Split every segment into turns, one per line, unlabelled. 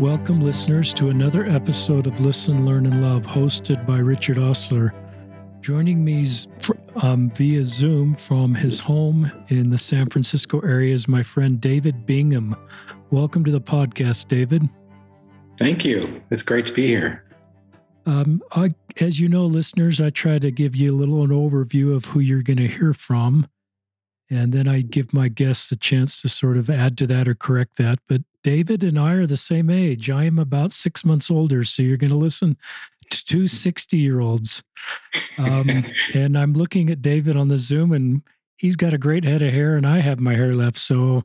Welcome, listeners, to another episode of Listen, Learn, and Love, hosted by Richard Ostler. Joining me um, via Zoom from his home in the San Francisco area is my friend David Bingham. Welcome to the podcast, David.
Thank you. It's great to be here.
Um, I, as you know, listeners, I try to give you a little an overview of who you're going to hear from. And then I give my guests a chance to sort of add to that or correct that. But David and I are the same age. I am about six months older. So you're going to listen to two 60 year olds. Um, and I'm looking at David on the Zoom, and he's got a great head of hair, and I have my hair left. So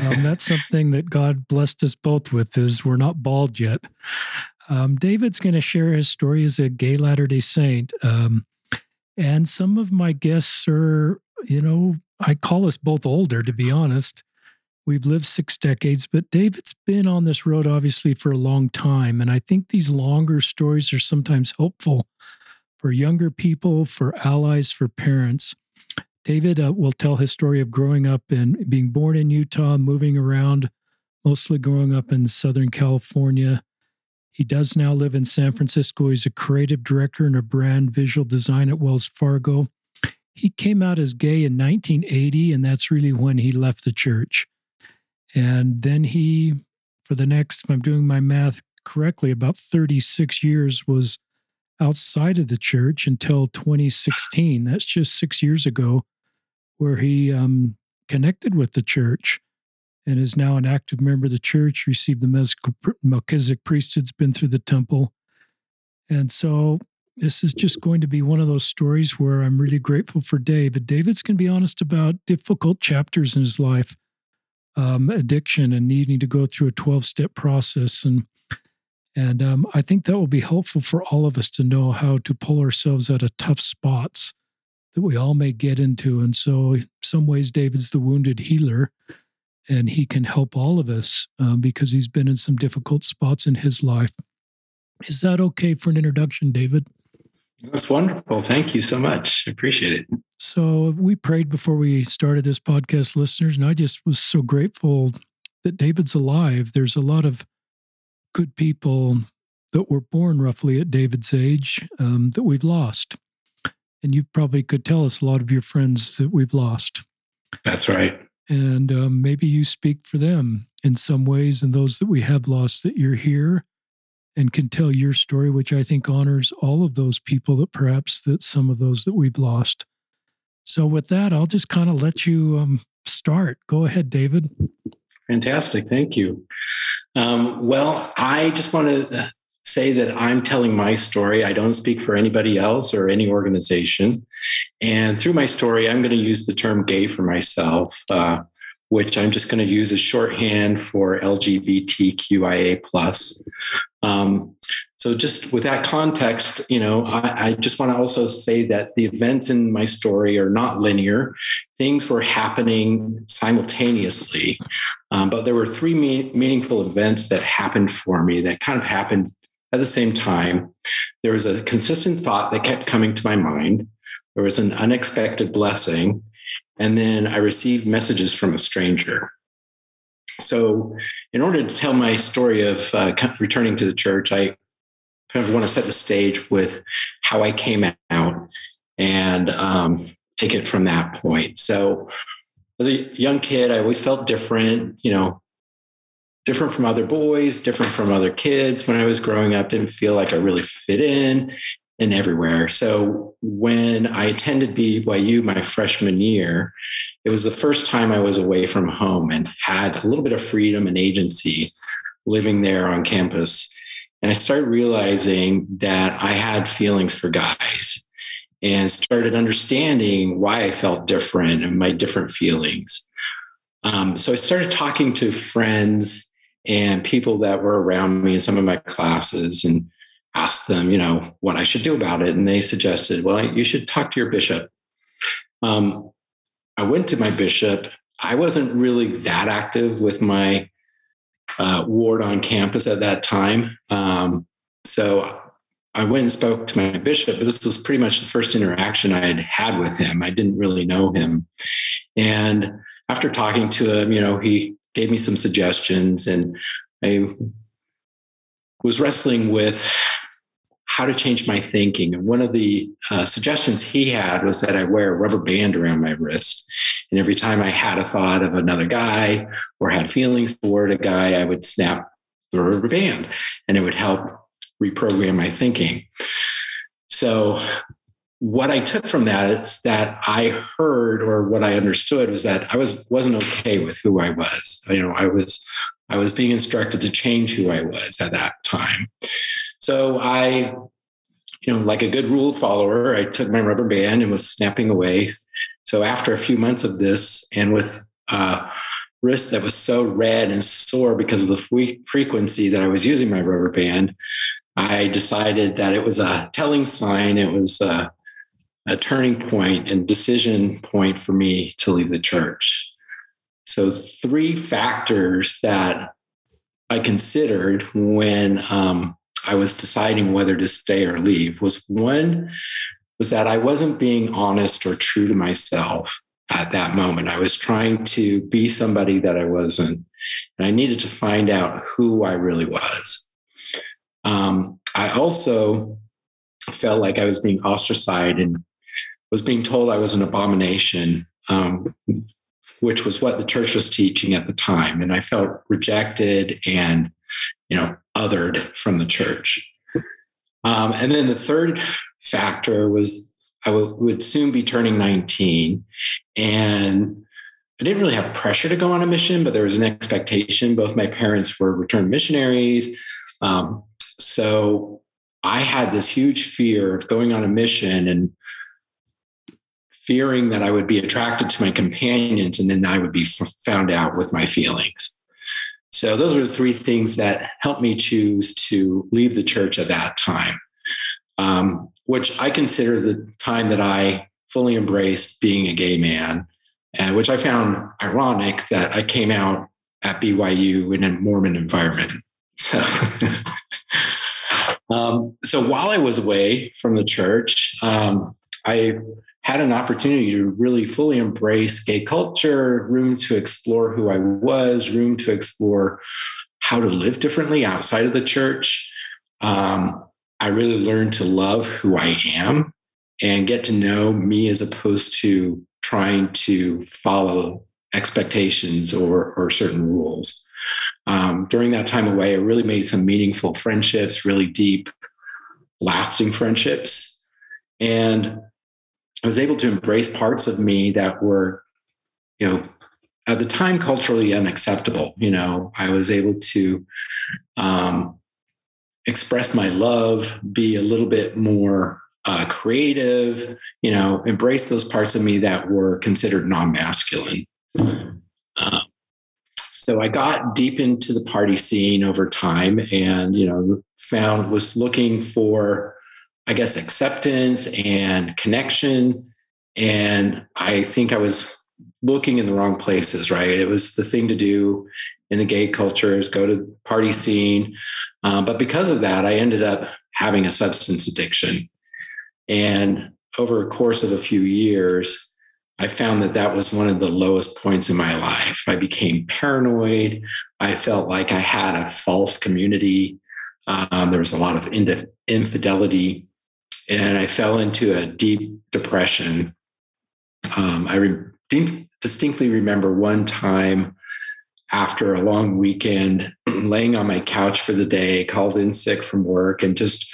um, that's something that God blessed us both with is we're not bald yet. Um, David's going to share his story as a gay Latter day Saint. Um, and some of my guests are, you know, I call us both older, to be honest. We've lived six decades, but David's been on this road obviously for a long time. And I think these longer stories are sometimes helpful for younger people, for allies, for parents. David uh, will tell his story of growing up and being born in Utah, moving around, mostly growing up in Southern California. He does now live in San Francisco. He's a creative director and a brand visual design at Wells Fargo. He came out as gay in 1980, and that's really when he left the church. And then he, for the next, if I'm doing my math correctly, about 36 years was outside of the church until 2016. That's just six years ago, where he um, connected with the church and is now an active member of the church, received the Melchizedek priesthood, has been through the temple. And so this is just going to be one of those stories where I'm really grateful for David. David's going to be honest about difficult chapters in his life um, addiction and needing to go through a 12 step process. And, and um, I think that will be helpful for all of us to know how to pull ourselves out of tough spots that we all may get into. And so, in some ways, David's the wounded healer, and he can help all of us um, because he's been in some difficult spots in his life. Is that okay for an introduction, David?
That's wonderful. Thank you so much. I appreciate it.
So we prayed before we started this podcast, listeners, and I just was so grateful that David's alive. There's a lot of good people that were born roughly at David's age um, that we've lost. And you probably could tell us a lot of your friends that we've lost.
That's right.
And um, maybe you speak for them in some ways, and those that we have lost, that you're here and can tell your story, which I think honors all of those people that perhaps that some of those that we've lost. So with that, I'll just kind of let you um, start. Go ahead, David.
Fantastic. Thank you. Um, well, I just want to say that I'm telling my story. I don't speak for anybody else or any organization. And through my story, I'm going to use the term gay for myself. Uh, which I'm just going to use as shorthand for LGBTQIA plus. Um, so just with that context, you know, I, I just want to also say that the events in my story are not linear. Things were happening simultaneously, um, but there were three me- meaningful events that happened for me that kind of happened at the same time. There was a consistent thought that kept coming to my mind. There was an unexpected blessing, and then I received messages from a stranger. So, in order to tell my story of uh, returning to the church, I kind of want to set the stage with how I came out and um, take it from that point. So, as a young kid, I always felt different, you know, different from other boys, different from other kids. When I was growing up, didn't feel like I really fit in and everywhere. So when I attended BYU my freshman year, it was the first time I was away from home and had a little bit of freedom and agency living there on campus. And I started realizing that I had feelings for guys and started understanding why I felt different and my different feelings. Um, so I started talking to friends and people that were around me in some of my classes and asked them, you know, what I should do about it. And they suggested, well, you should talk to your bishop. Um, I went to my bishop. I wasn't really that active with my uh, ward on campus at that time. Um, so I went and spoke to my bishop, but this was pretty much the first interaction I had had with him. I didn't really know him. And after talking to him, you know, he gave me some suggestions and I was wrestling with how to change my thinking. And one of the uh, suggestions he had was that I wear a rubber band around my wrist. And every time I had a thought of another guy or had feelings toward a guy, I would snap the rubber band and it would help reprogram my thinking. So what I took from that is that I heard or what I understood was that I was wasn't okay with who I was. You know, I was I was being instructed to change who I was at that time. So I, you know, like a good rule follower, I took my rubber band and was snapping away. So after a few months of this, and with wrist that was so red and sore because of the frequency that I was using my rubber band, I decided that it was a telling sign. It was a, a turning point and decision point for me to leave the church. So, three factors that I considered when um, I was deciding whether to stay or leave was one was that I wasn't being honest or true to myself at that moment. I was trying to be somebody that I wasn't, and I needed to find out who I really was. Um, I also felt like I was being ostracized and was being told I was an abomination, um, which was what the church was teaching at the time. And I felt rejected and, you know, othered from the church. Um, and then the third factor was I w- would soon be turning 19. And I didn't really have pressure to go on a mission, but there was an expectation. Both my parents were returned missionaries. Um, so I had this huge fear of going on a mission and fearing that I would be attracted to my companions and then I would be f- found out with my feelings. So those were the three things that helped me choose to leave the church at that time, um, which I consider the time that I fully embraced being a gay man, and which I found ironic that I came out at BYU in a Mormon environment. So Um, so while I was away from the church, um, I had an opportunity to really fully embrace gay culture, room to explore who I was, room to explore how to live differently outside of the church. Um, I really learned to love who I am and get to know me as opposed to trying to follow expectations or, or certain rules um, during that time away, I really made some meaningful friendships, really deep, lasting friendships. And I was able to embrace parts of me that were, you know, at the time culturally unacceptable. You know, I was able to um, express my love, be a little bit more uh, creative, you know, embrace those parts of me that were considered non masculine. Uh, so I got deep into the party scene over time and, you know, found was looking for, I guess, acceptance and connection. And I think I was looking in the wrong places, right? It was the thing to do in the gay culture is go to party scene. Uh, but because of that, I ended up having a substance addiction. And over a course of a few years, I found that that was one of the lowest points in my life. I became paranoid. I felt like I had a false community. Um, there was a lot of infidelity, and I fell into a deep depression. Um, I re- distinctly remember one time after a long weekend, laying on my couch for the day, called in sick from work, and just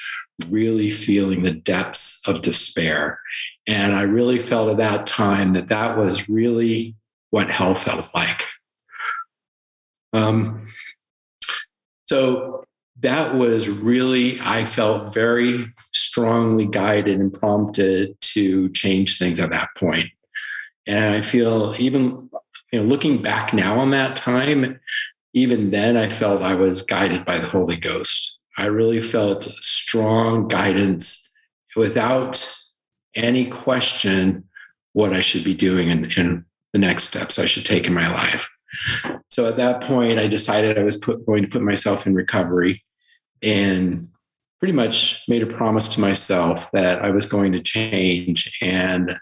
really feeling the depths of despair and I really felt at that time that that was really what hell felt like. Um, so that was really, I felt very strongly guided and prompted to change things at that point. And I feel even, you know, looking back now on that time, even then I felt I was guided by the Holy Ghost. I really felt strong guidance without any question what I should be doing and, and the next steps I should take in my life. So at that point, I decided I was put, going to put myself in recovery and pretty much made a promise to myself that I was going to change and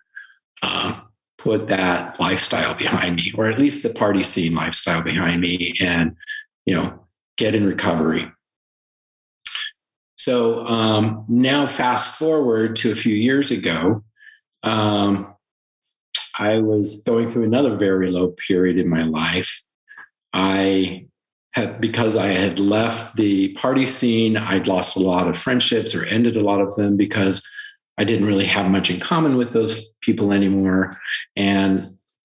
um, put that lifestyle behind me, or at least the party scene lifestyle behind me, and you know, get in recovery. So um, now, fast forward to a few years ago, um, I was going through another very low period in my life. I had, because I had left the party scene, I'd lost a lot of friendships or ended a lot of them because I didn't really have much in common with those people anymore. And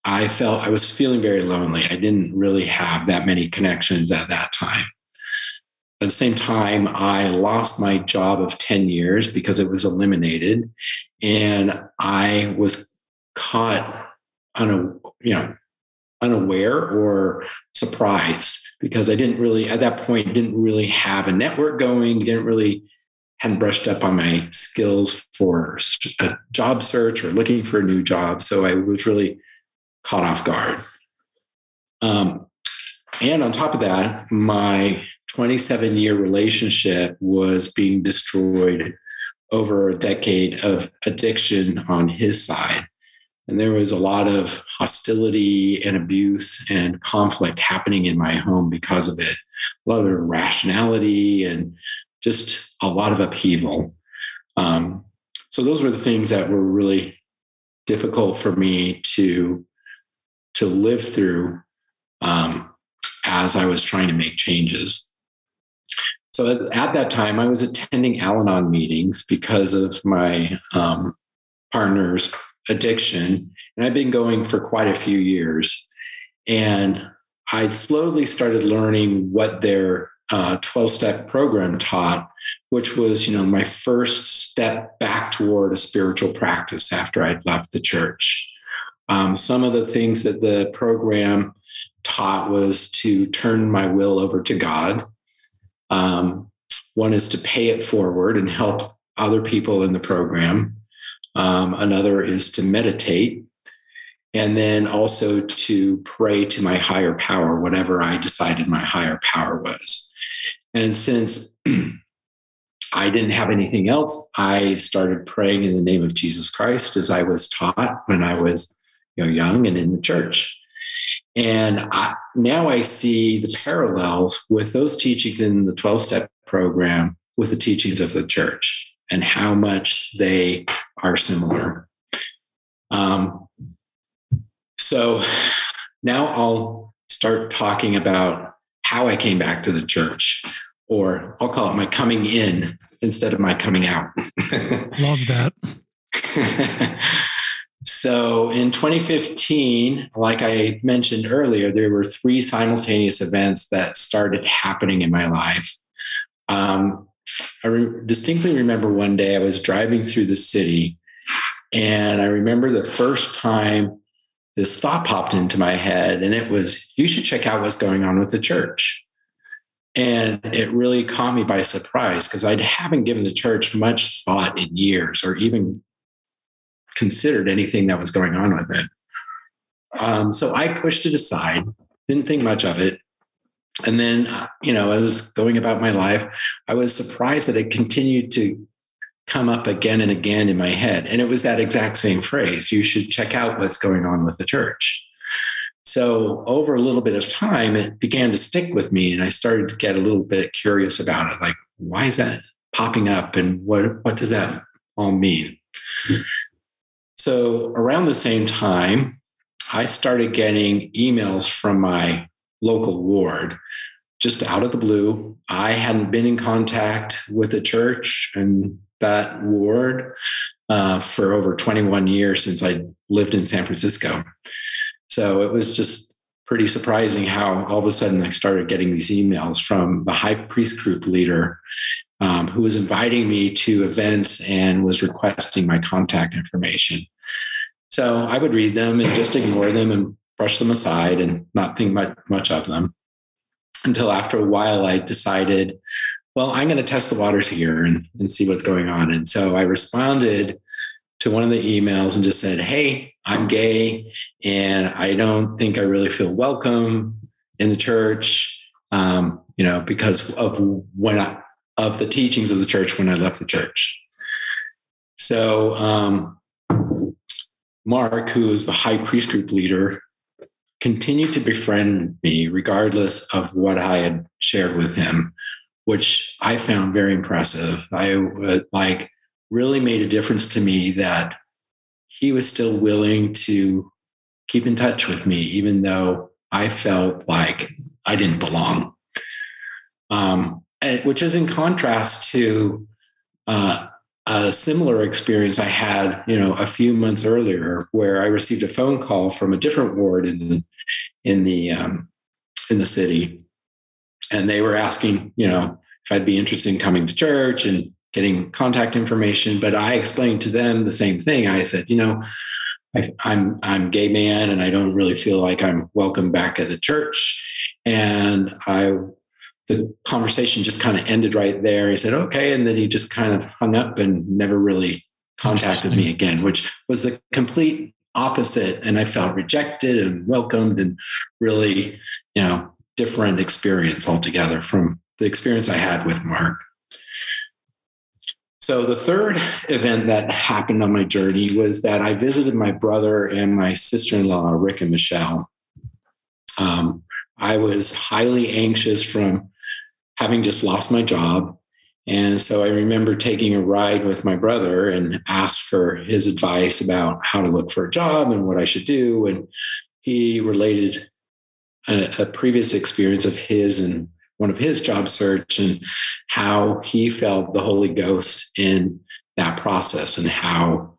I felt I was feeling very lonely. I didn't really have that many connections at that time. At the same time, I lost my job of 10 years because it was eliminated. And I was caught un, you know, unaware or surprised because I didn't really, at that point, didn't really have a network going, didn't really, hadn't brushed up on my skills for a job search or looking for a new job. So I was really caught off guard. Um, and on top of that, my 27 year relationship was being destroyed over a decade of addiction on his side. And there was a lot of hostility and abuse and conflict happening in my home because of it. A lot of irrationality and just a lot of upheaval. Um, so those were the things that were really difficult for me to to live through um, as I was trying to make changes. So at that time, I was attending Al Anon meetings because of my um, partner's addiction. And I've been going for quite a few years. And I slowly started learning what their 12 uh, step program taught, which was, you know, my first step back toward a spiritual practice after I'd left the church. Um, some of the things that the program taught was to turn my will over to God. Um, one is to pay it forward and help other people in the program. Um, another is to meditate. And then also to pray to my higher power, whatever I decided my higher power was. And since I didn't have anything else, I started praying in the name of Jesus Christ as I was taught when I was you know, young and in the church. And I, now I see the parallels with those teachings in the 12 step program with the teachings of the church and how much they are similar. Um, so now I'll start talking about how I came back to the church, or I'll call it my coming in instead of my coming out.
Love that.
So in 2015, like I mentioned earlier, there were three simultaneous events that started happening in my life. Um, I re- distinctly remember one day I was driving through the city, and I remember the first time this thought popped into my head, and it was, you should check out what's going on with the church. And it really caught me by surprise because I haven't given the church much thought in years or even considered anything that was going on with it. Um, so I pushed it aside, didn't think much of it. And then, you know, I was going about my life. I was surprised that it continued to come up again and again in my head. And it was that exact same phrase you should check out what's going on with the church. So, over a little bit of time, it began to stick with me. And I started to get a little bit curious about it like, why is that popping up? And what, what does that all mean? So around the same time, I started getting emails from my local ward just out of the blue. I hadn't been in contact with the church and that ward uh, for over 21 years since I lived in San Francisco. So it was just pretty surprising how all of a sudden I started getting these emails from the high priest group leader um, who was inviting me to events and was requesting my contact information. So I would read them and just ignore them and brush them aside and not think much, much of them until after a while I decided, well, I'm going to test the waters here and, and see what's going on. And so I responded to one of the emails and just said, Hey, I'm gay and I don't think I really feel welcome in the church, um, you know, because of when I, of the teachings of the church when I left the church. So um, Mark, who is the high priest group leader, continued to befriend me regardless of what I had shared with him. which I found very impressive. I like really made a difference to me that he was still willing to keep in touch with me, even though I felt like I didn't belong. Um, which is in contrast to uh, a similar experience I had, you know, a few months earlier, where I received a phone call from a different ward in in the um, in the city, and they were asking, you know, if I'd be interested in coming to church and getting contact information. But I explained to them the same thing. I said, you know, I, I'm I'm gay man, and I don't really feel like I'm welcome back at the church, and I the conversation just kind of ended right there. He said, okay. And then he just kind of hung up and never really contacted me again, which was the complete opposite. And I felt rejected and welcomed and really, you know, different experience altogether from the experience I had with Mark. So the third event that happened on my journey was that I visited my brother and my sister-in-law, Rick and Michelle. Um, I was highly anxious from having just lost my job. And so I remember taking a ride with my brother and asked for his advice about how to look for a job and what I should do. And he related a, a previous experience of his and one of his job search and how he felt the Holy Ghost in that process and how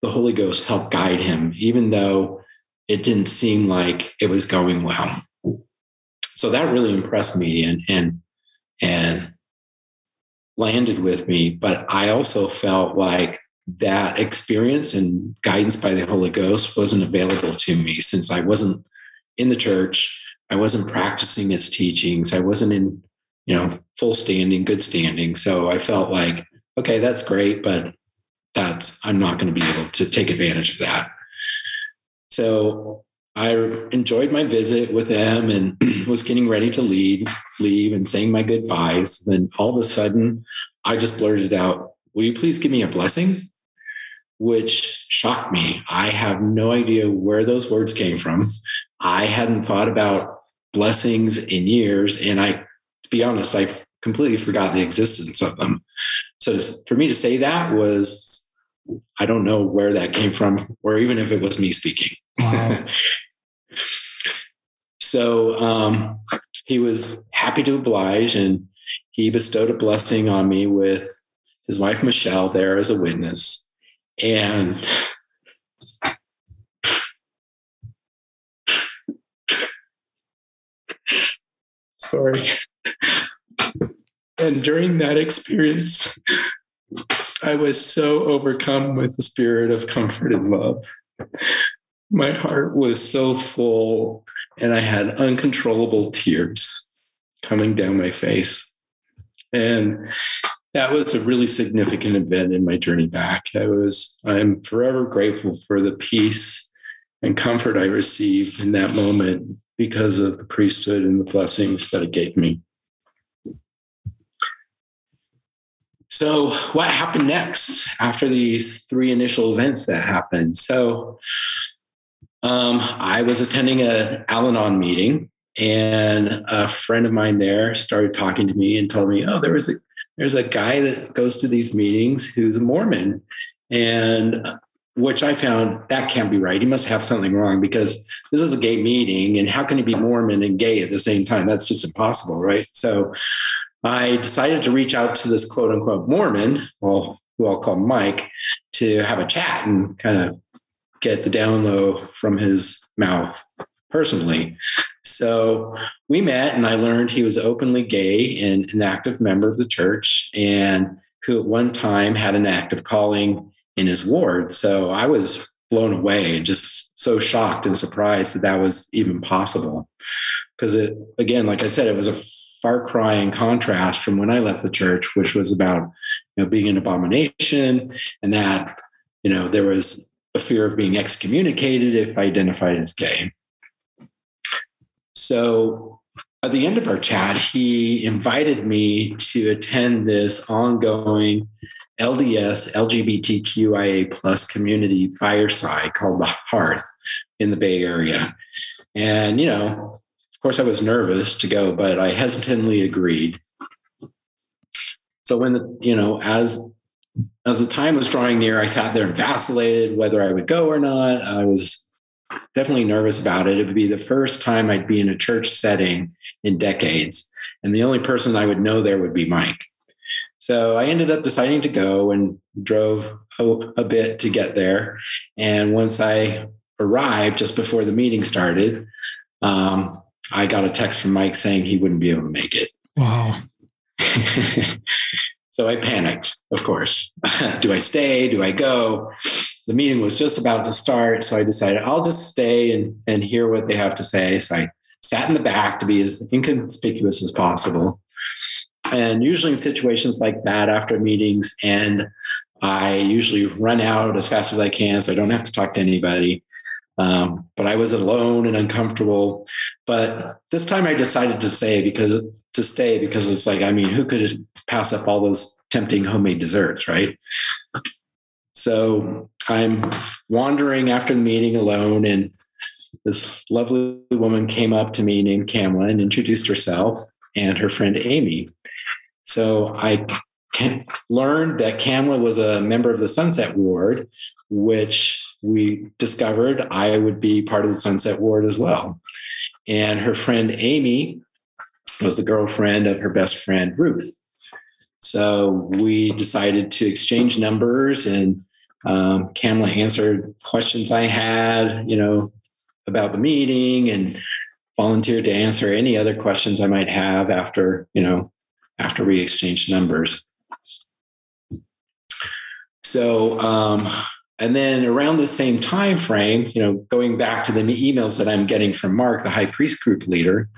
the Holy Ghost helped guide him, even though it didn't seem like it was going well. So that really impressed me. And, and and landed with me. But I also felt like that experience and guidance by the Holy Ghost wasn't available to me since I wasn't in the church. I wasn't practicing its teachings. I wasn't in, you know, full standing, good standing. So I felt like, okay, that's great, but that's, I'm not going to be able to take advantage of that. So I enjoyed my visit with them and was getting ready to leave, leave and saying my goodbyes. Then all of a sudden, I just blurted out, Will you please give me a blessing? Which shocked me. I have no idea where those words came from. I hadn't thought about blessings in years. And I, to be honest, I completely forgot the existence of them. So for me to say that was, I don't know where that came from, or even if it was me speaking. Wow. so um, he was happy to oblige and he bestowed a blessing on me with his wife Michelle there as a witness. And sorry. And during that experience, I was so overcome with the spirit of comfort and love my heart was so full and I had uncontrollable tears coming down my face. And that was a really significant event in my journey back. I was, I'm forever grateful for the peace and comfort I received in that moment because of the priesthood and the blessings that it gave me. So, what happened next after these three initial events that happened? So, um, I was attending a Al-Anon meeting, and a friend of mine there started talking to me and told me, "Oh, there was a there's a guy that goes to these meetings who's a Mormon," and which I found that can't be right. He must have something wrong because this is a gay meeting, and how can he be Mormon and gay at the same time? That's just impossible, right? So I decided to reach out to this quote unquote Mormon, well, who I'll call Mike, to have a chat and kind of get the down low from his mouth personally. So we met, and I learned he was openly gay and an active member of the church, and who at one time had an active calling in his ward. So I was blown away just so shocked and surprised that that was even possible. Because it, again, like I said, it was a far cry in contrast from when I left the church, which was about you know being an abomination and that you know there was a fear of being excommunicated if identified as gay. So at the end of our chat, he invited me to attend this ongoing LDS LGBTQIA plus community fireside called the Hearth in the Bay Area. And, you know, of course, I was nervous to go, but I hesitantly agreed. So when the, you know, as as the time was drawing near, I sat there and vacillated whether I would go or not. I was definitely nervous about it. It would be the first time I'd be in a church setting in decades. And the only person I would know there would be Mike. So I ended up deciding to go and drove a, bit to get there. And once I arrived just before the meeting started, um, I got a text from Mike saying he wouldn't be able to make it.
Wow.
so I panicked, of course. do I stay? Do I go? The meeting was just about to start. So I decided I'll just stay and, and hear what they have to say. So I sat in the back to be as inconspicuous as possible. And usually in situations like that, after meetings, and I usually run out as fast as I can so I don't have to talk to anybody. Um, but I was alone and uncomfortable. But this time I decided to stay because to stay because it's like, I mean, who could pass up all those tempting homemade desserts, right? So I'm wandering after the meeting alone, and this lovely woman came up to me named Kamla and introduced herself and her friend Amy. So I learned that Kamla was a member of the Sunset Ward, which we discovered I would be part of the Sunset Ward as well. And her friend Amy was the girlfriend of her best friend Ruth. So we decided to exchange numbers, and um, Kamla answered questions I had, you know, about the meeting, and volunteered to answer any other questions I might have after, you know, after we exchanged numbers. So um, and then around the same time frame, you know, going back to the emails that I'm getting from Mark, the high priest group leader,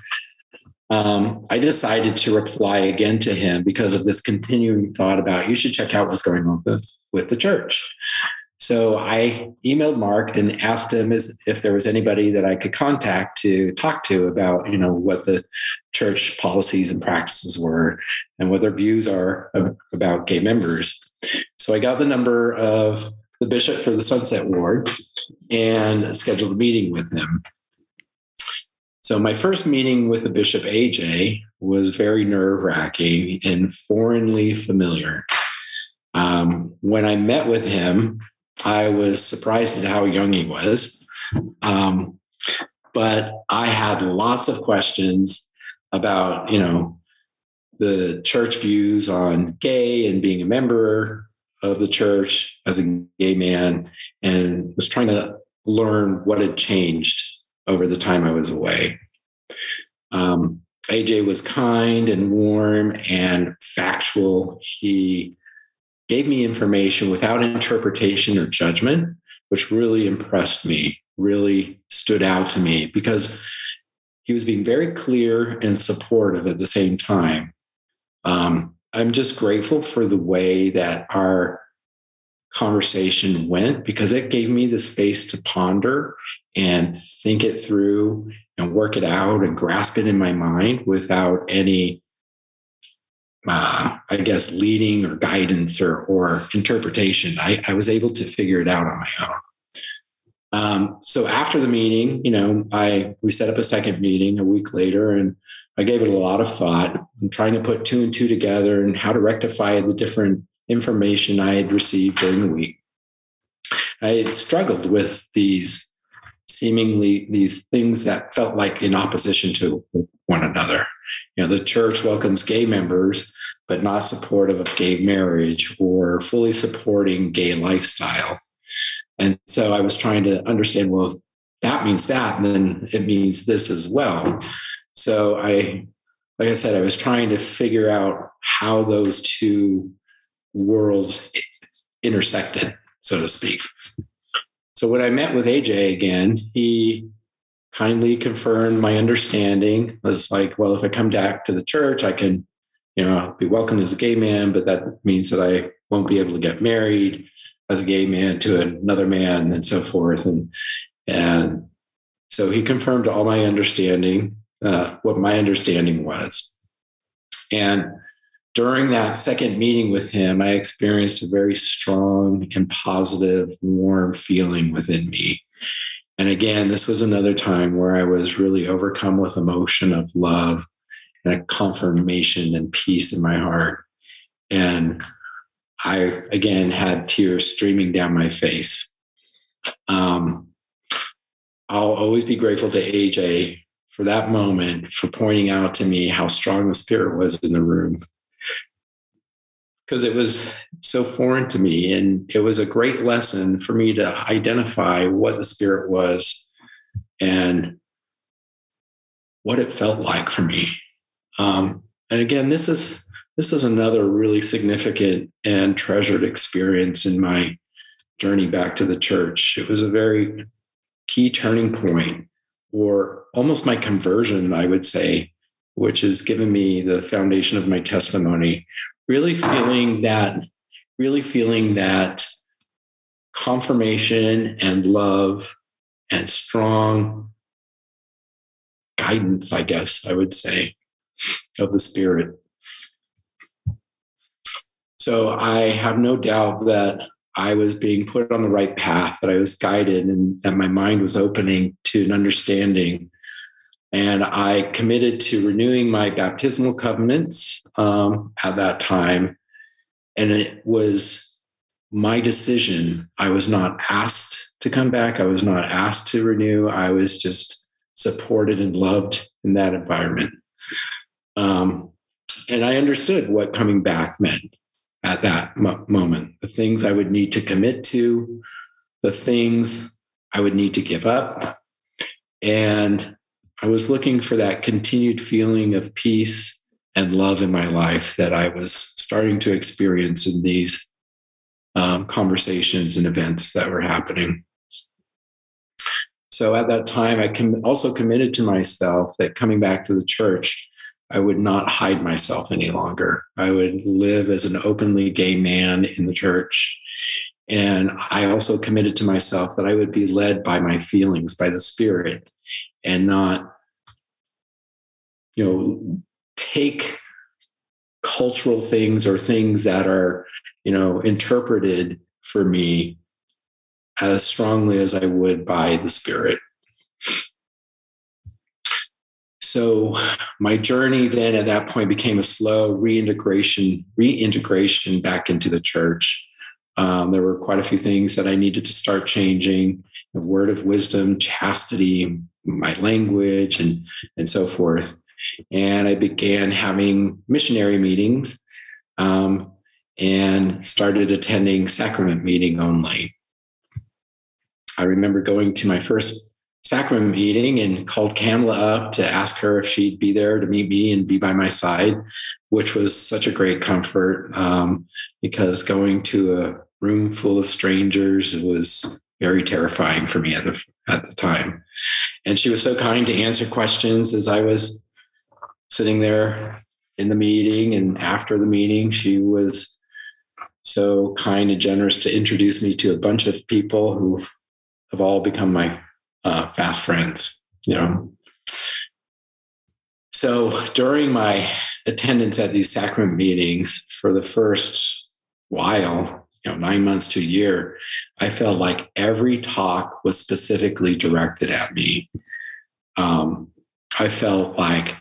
um, I decided to reply again to him because of this continuing thought about you should check out what's going on with, with the church. So I emailed Mark and asked him as, if there was anybody that I could contact to talk to about, you know, what the church policies and practices were and what their views are about gay members. So I got the number of the bishop for the Sunset Ward and scheduled a meeting with him. So my first meeting with the bishop AJ was very nerve wracking and foreignly familiar. Um, when I met with him, I was surprised at how young he was. Um, but I had lots of questions about, you know, the church views on gay and being a member of the church as a gay man and was trying to learn what had changed over the time I was away. Um, AJ was kind and warm and factual. He gave me information without interpretation or judgment, which really impressed me, really stood out to me because he was being very clear and supportive at the same time. Um, I'm just grateful for the way that our conversation went because it gave me the space to ponder and think it through and work it out and grasp it in my mind without any uh, I guess leading or guidance or or interpretation. I, I was able to figure it out on my own. Um, so after the meeting, you know, I we set up a second meeting a week later, and I gave it a lot of thought. I'm trying to put two and two together and how to rectify the different information I had received during the week. I had struggled with these seemingly these things that felt like in opposition to one another. You know, the church welcomes gay members, but not supportive of gay marriage or fully supporting gay lifestyle. And so I was trying to understand, well, if that means that, and then it means this as well. So I, like I said, I was trying to figure out how those two worlds intersected, so to speak. So when I met with AJ again, he kindly confirmed my understanding. Was like, well, if I come back to the church, I can, you know, be welcomed as a gay man, but that means that I won't be able to get married as a gay man to another man and so forth. And and so he confirmed all my understanding uh, what my understanding was. And during that second meeting with him, I experienced a very strong and positive, warm feeling within me. And again, this was another time where I was really overcome with emotion of love and a confirmation and peace in my heart. And I, again, had tears streaming down my face. Um, I'll always be grateful to AJ for that moment, for pointing out to me how strong the spirit was in the room. Because it was so foreign to me. And it was a great lesson for me to identify what the spirit was and what it felt like for me. Um, and again, this is this is another really significant and treasured experience in my journey back to the church. It was a very key turning point, or almost my conversion, I would say, which has given me the foundation of my testimony. Really feeling that, really feeling that confirmation and love and strong guidance, I guess I would say, of the Spirit. So I have no doubt that I was being put on the right path, that I was guided, and that my mind was opening to an understanding. And I committed to renewing my baptismal covenants um, at that time. And it was my decision. I was not asked to come back, I was not asked to renew. I was just supported and loved in that environment. Um, and I understood what coming back meant at that mo- moment the things I would need to commit to, the things I would need to give up. And I was looking for that continued feeling of peace and love in my life that I was starting to experience in these um, conversations and events that were happening. So at that time, I com- also committed to myself that coming back to the church, I would not hide myself any longer. I would live as an openly gay man in the church. And I also committed to myself that I would be led by my feelings, by the Spirit, and not, you know, take cultural things or things that are, you know, interpreted for me as strongly as I would by the Spirit. So my journey then at that point became a slow reintegration, reintegration back into the church. Um, there were quite a few things that I needed to start changing: a word of wisdom, chastity, my language, and and so forth. And I began having missionary meetings, um, and started attending sacrament meeting only. I remember going to my first sacrament meeting and called Kamla up to ask her if she'd be there to meet me and be by my side, which was such a great comfort um, because going to a room full of strangers was very terrifying for me at the at the time. And she was so kind to answer questions as I was sitting there in the meeting and after the meeting she was so kind and generous to introduce me to a bunch of people who have all become my uh, fast friends, you know. So during my attendance at these sacrament meetings for the first while, you know, nine months to a year, I felt like every talk was specifically directed at me. Um, I felt like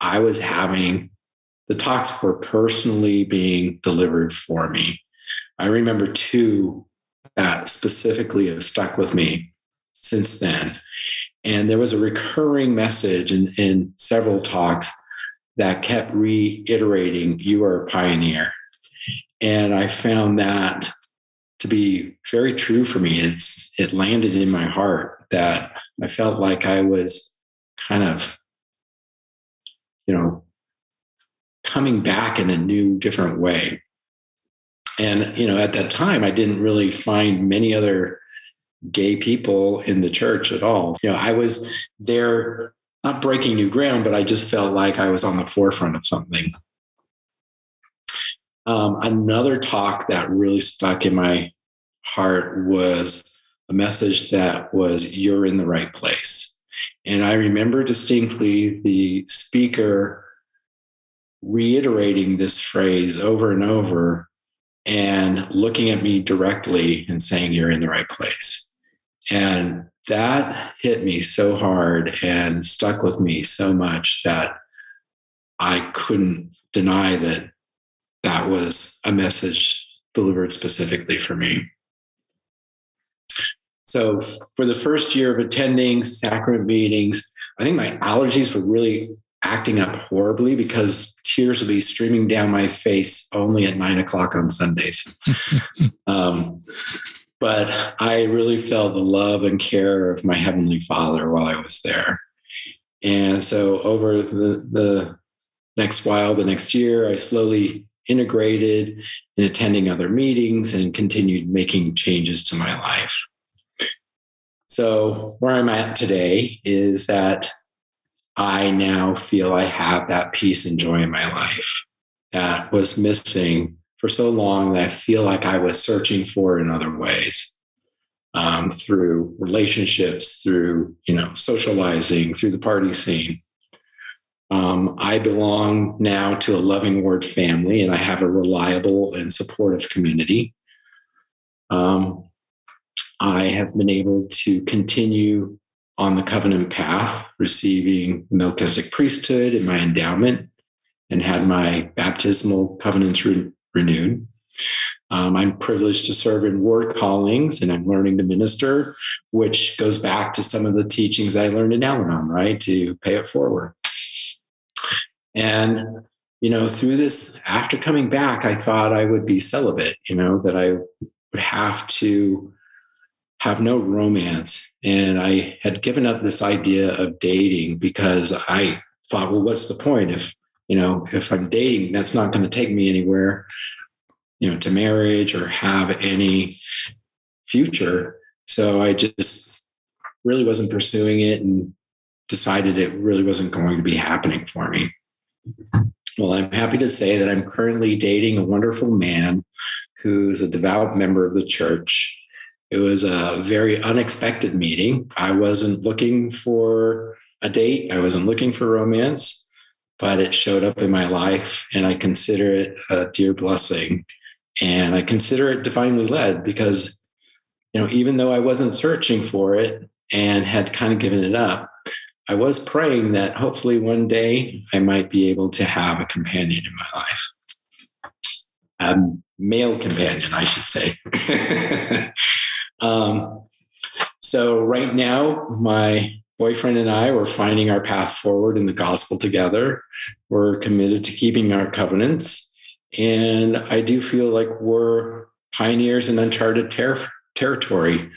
I was having the talks were personally being delivered for me. I remember two that specifically have stuck with me since then. And there was a recurring message in, in several talks that kept reiterating, You are a pioneer. And I found that to be very true for me. It's it landed in my heart that I felt like I was kind of, you know, coming back in a new, different way. And, you know, at that time, I didn't really find many other gay people in the church at all. You know, I was there, not breaking new ground, but I just felt like I was on the forefront of something. Um, another talk that really stuck in my heart was a message that was, You're in the right place. And I remember distinctly the speaker reiterating this phrase over and over and looking at me directly and saying, You're in the right place. And that hit me so hard and stuck with me so much that I couldn't deny that that was a message delivered specifically for me. So, for the first year of attending sacrament meetings, I think my allergies were really acting up horribly because tears would be streaming down my face only at nine o'clock on Sundays. um, but I really felt the love and care of my Heavenly Father while I was there. And so, over the, the next while, the next year, I slowly integrated in attending other meetings and continued making changes to my life. So, where I'm at today is that I now feel I have that peace and joy in my life that was missing for so long that I feel like I was searching for in other ways. Um, through relationships, through you know socializing, through the party scene. Um, I belong now to a loving ward family, and I have a reliable and supportive community. Um, I have been able to continue on the covenant path, receiving Melchizedek priesthood in my endowment, and had my baptismal covenants re- renewed. Um, I'm privileged to serve in ward callings and I'm learning to minister, which goes back to some of the teachings I learned in Al Anon, right? To pay it forward. And, you know, through this, after coming back, I thought I would be celibate, you know, that I would have to have no romance. And I had given up this idea of dating because I thought, well, what's the point if, you know, if I'm dating, that's not going to take me anywhere, you know, to marriage or have any future. So I just really wasn't pursuing it and decided it really wasn't going to be happening for me. Well, I'm happy to say that I'm currently dating a wonderful man who's a devout member of the church it was a very unexpected meeting. I wasn't looking for a date, I wasn't looking for romance, but it showed up in my life, and I consider it a dear blessing. And I consider it divinely led because, you know, even though I wasn't searching for it and had kind of given it up, I was praying that hopefully one day I might be able to have a companion in my life. A male companion, I should say. Um, so right now, my boyfriend and I were finding our path forward in the gospel together. We're committed to keeping our covenants. And I do feel like we're pioneers in uncharted ter- territory,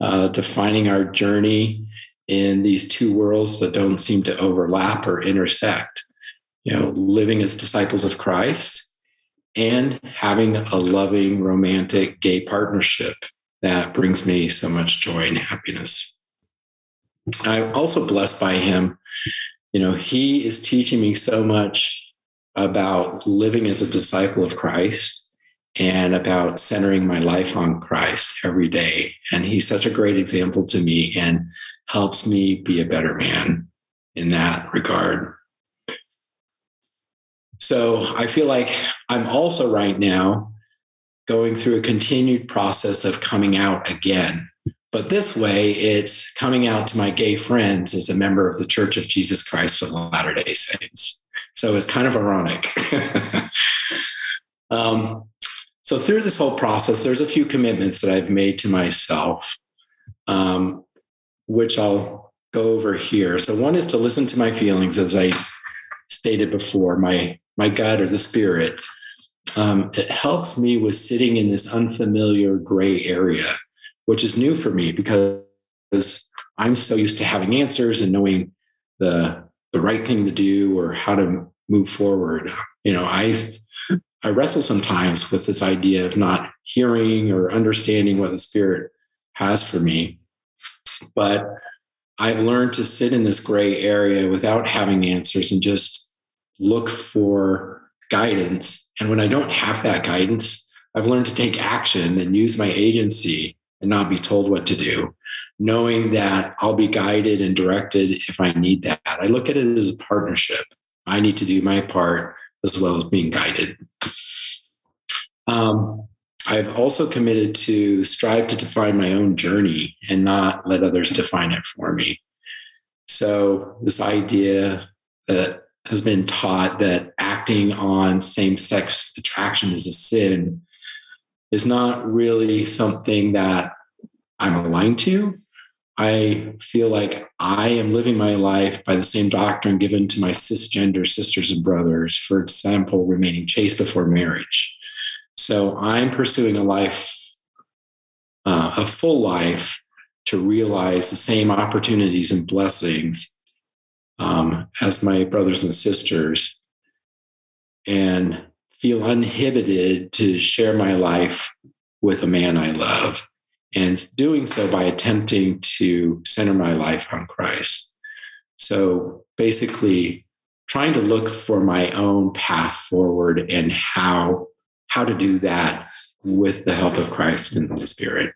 uh, defining our journey in these two worlds that don't seem to overlap or intersect. You know, living as disciples of Christ and having a loving, romantic gay partnership that brings me so much joy and happiness. I'm also blessed by him. You know, he is teaching me so much about living as a disciple of Christ and about centering my life on Christ every day. And he's such a great example to me and helps me be a better man in that regard. So I feel like I'm also right now going through a continued process of coming out again. But this way, it's coming out to my gay friends as a member of the Church of Jesus Christ of Latter day Saints. So it's kind of ironic. um, so, through this whole process, there's a few commitments that I've made to myself, um, which I'll go over here. So, one is to listen to my feelings, as I stated before, my, my gut or the spirit um, it helps me with sitting in this unfamiliar gray area, which is new for me because I'm so used to having answers and knowing the the right thing to do or how to move forward. You know, I I wrestle sometimes with this idea of not hearing or understanding what the spirit has for me. But I've learned to sit in this gray area without having answers and just look for guidance. And when I don't have that guidance, I've learned to take action and use my agency and not be told what to do, knowing that I'll be guided and directed if I need that. I look at it as a partnership. I need to do my part as well as being guided. Um, I've also committed to strive to define my own journey and not let others define it for me. So, this idea that has been taught that acting on same sex attraction is a sin is not really something that I'm aligned to. I feel like I am living my life by the same doctrine given to my cisgender sisters and brothers, for example, remaining chaste before marriage. So I'm pursuing a life, uh, a full life, to realize the same opportunities and blessings um, as my brothers and sisters and feel uninhibited to share my life with a man I love and doing so by attempting to center my life on Christ. So basically, trying to look for my own path forward and how how to do that with the help of Christ and the Spirit.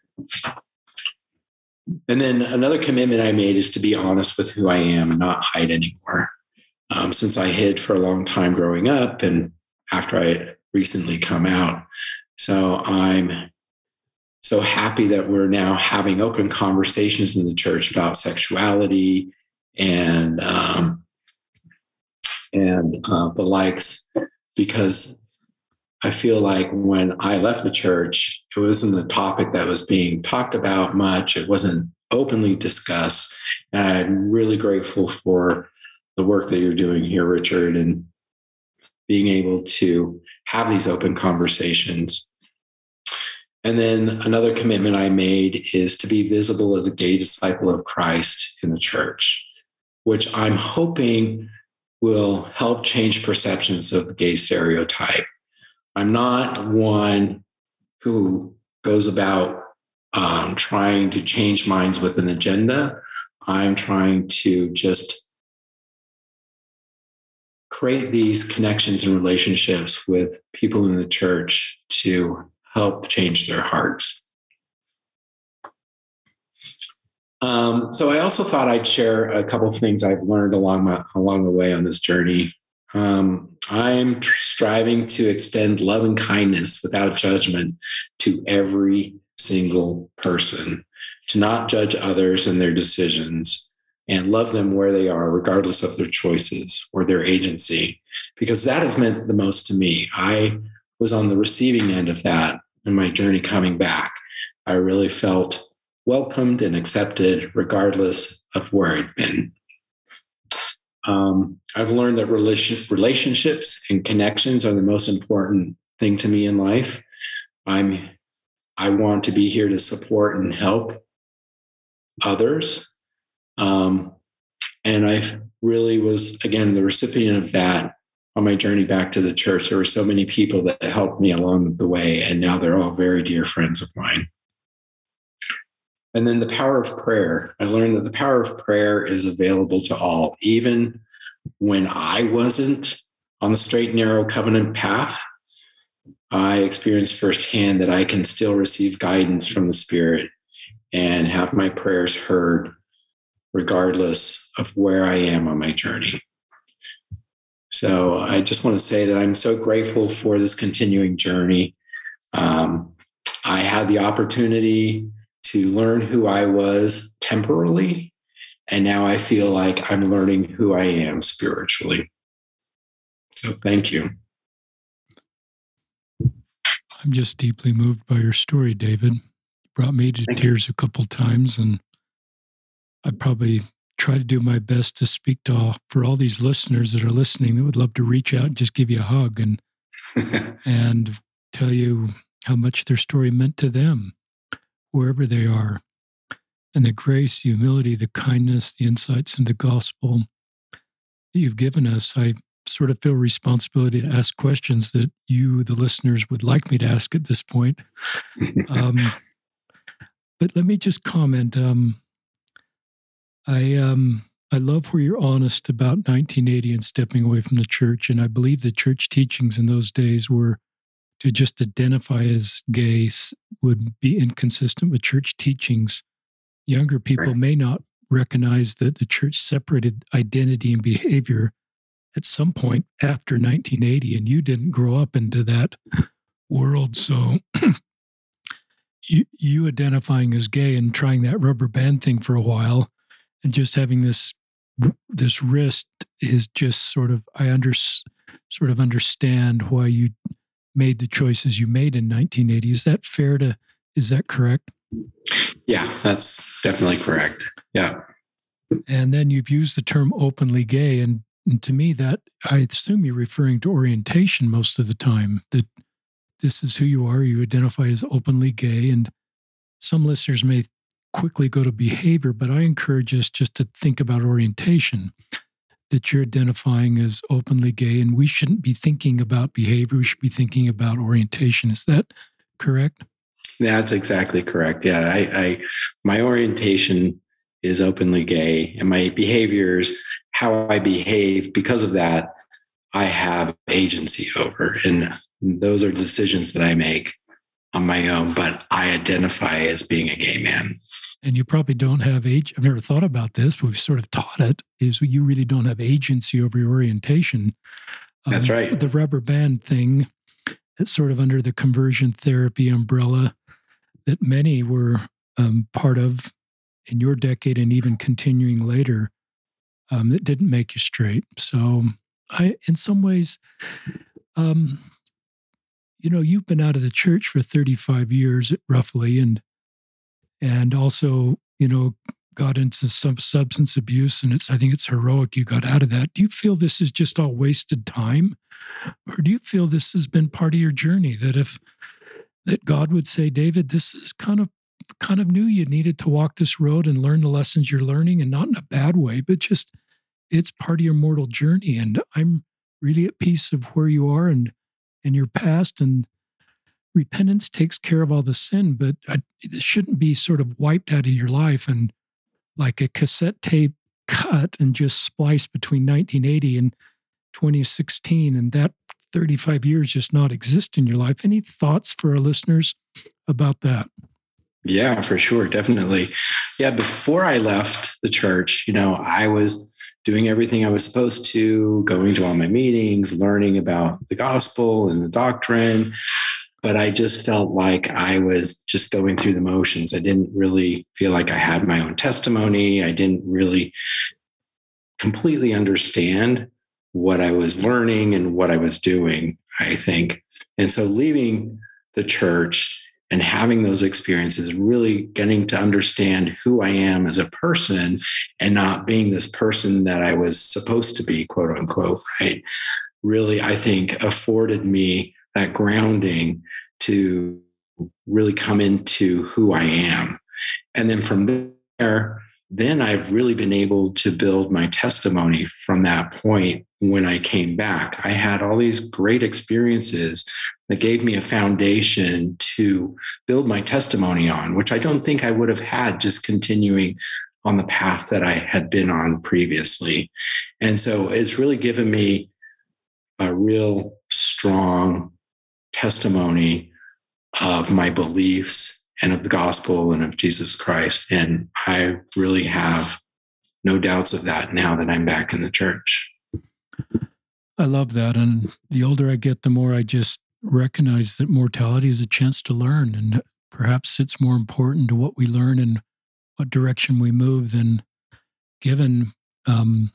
And then another commitment I made is to be honest with who I am and not hide anymore. Um, since I hid for a long time growing up and after I recently come out. So I'm so happy that we're now having open conversations in the church about sexuality and um, and uh, the likes because I feel like when I left the church, it wasn't a topic that was being talked about much. It wasn't openly discussed. And I'm really grateful for the work that you're doing here, Richard, and being able to have these open conversations. And then another commitment I made is to be visible as a gay disciple of Christ in the church, which I'm hoping will help change perceptions of the gay stereotype. I'm not one who goes about um, trying to change minds with an agenda. I'm trying to just create these connections and relationships with people in the church to help change their hearts. Um, so I also thought I'd share a couple of things I've learned along my, along the way on this journey. Um, I'm striving to extend love and kindness without judgment to every single person, to not judge others and their decisions, and love them where they are, regardless of their choices or their agency, because that has meant the most to me. I was on the receiving end of that in my journey coming back. I really felt welcomed and accepted, regardless of where I'd been. Um, I've learned that relation, relationships and connections are the most important thing to me in life. I'm I want to be here to support and help others. Um, and I really was again the recipient of that on my journey back to the church. There were so many people that helped me along the way, and now they're all very dear friends of mine. And then the power of prayer. I learned that the power of prayer is available to all, even when I wasn't on the straight, narrow covenant path. I experienced firsthand that I can still receive guidance from the Spirit and have my prayers heard, regardless of where I am on my journey. So I just want to say that I'm so grateful for this continuing journey. Um, I had the opportunity to learn who I was temporally. And now I feel like I'm learning who I am spiritually. So thank you.
I'm just deeply moved by your story, David. You brought me to thank tears you. a couple times, and I probably try to do my best to speak to all for all these listeners that are listening that would love to reach out and just give you a hug and and tell you how much their story meant to them wherever they are. And the grace, the humility, the kindness, the insights in the gospel that you've given us, I sort of feel responsibility to ask questions that you, the listeners, would like me to ask at this point. Um, but let me just comment. Um, I um, I love where you're honest about 1980 and stepping away from the church, and I believe the church teachings in those days were to just identify as gay would be inconsistent with church teachings. Younger people right. may not recognize that the church separated identity and behavior at some point after 1980, and you didn't grow up into that world. So you, you identifying as gay and trying that rubber band thing for a while and just having this this wrist is just sort of I understand sort of understand why you made the choices you made in 1980. Is that fair to, is that correct?
Yeah, that's definitely correct. Yeah.
And then you've used the term openly gay. And, and to me, that I assume you're referring to orientation most of the time, that this is who you are. You identify as openly gay. And some listeners may quickly go to behavior, but I encourage us just to think about orientation that you're identifying as openly gay, and we shouldn't be thinking about behavior. We should be thinking about orientation. Is that correct?
That's exactly correct. Yeah, I, I my orientation is openly gay, and my behaviors, how I behave because of that, I have agency over, and those are decisions that I make on my own. But I identify as being a gay man
and you probably don't have age. I've never thought about this, but we've sort of taught it. Is you really don't have agency over your orientation.
That's um, right.
The rubber band thing, it's sort of under the conversion therapy umbrella that many were um, part of in your decade and even continuing later. Um, that didn't make you straight. So, I, in some ways, um, you know, you've been out of the church for 35 years roughly, and and also, you know, got into some substance abuse and it's I think it's heroic you got out of that. Do you feel this is just all wasted time? Or do you feel this has been part of your journey that if that God would say, David, this is kind of kind of new. You needed to walk this road and learn the lessons you're learning, and not in a bad way, but just it's part of your mortal journey. And I'm really at peace of where you are and and your past and repentance takes care of all the sin, but it shouldn't be sort of wiped out of your life and like a cassette tape cut and just spliced between 1980 and 2016, and that 35 years just not exist in your life. Any thoughts for our listeners about that?
Yeah, for sure. Definitely. Yeah. Before I left the church, you know, I was doing everything I was supposed to, going to all my meetings, learning about the gospel and the doctrine but I just felt like I was just going through the motions. I didn't really feel like I had my own testimony. I didn't really completely understand what I was learning and what I was doing, I think. And so leaving the church and having those experiences, really getting to understand who I am as a person and not being this person that I was supposed to be, quote unquote, right? Really, I think afforded me that grounding to really come into who I am. And then from there, then I've really been able to build my testimony from that point when I came back. I had all these great experiences that gave me a foundation to build my testimony on, which I don't think I would have had just continuing on the path that I had been on previously. And so it's really given me a real strong testimony of my beliefs and of the gospel and of Jesus Christ. And I really have no doubts of that now that I'm back in the church.
I love that. And the older I get, the more I just recognize that mortality is a chance to learn. And perhaps it's more important to what we learn and what direction we move than given um,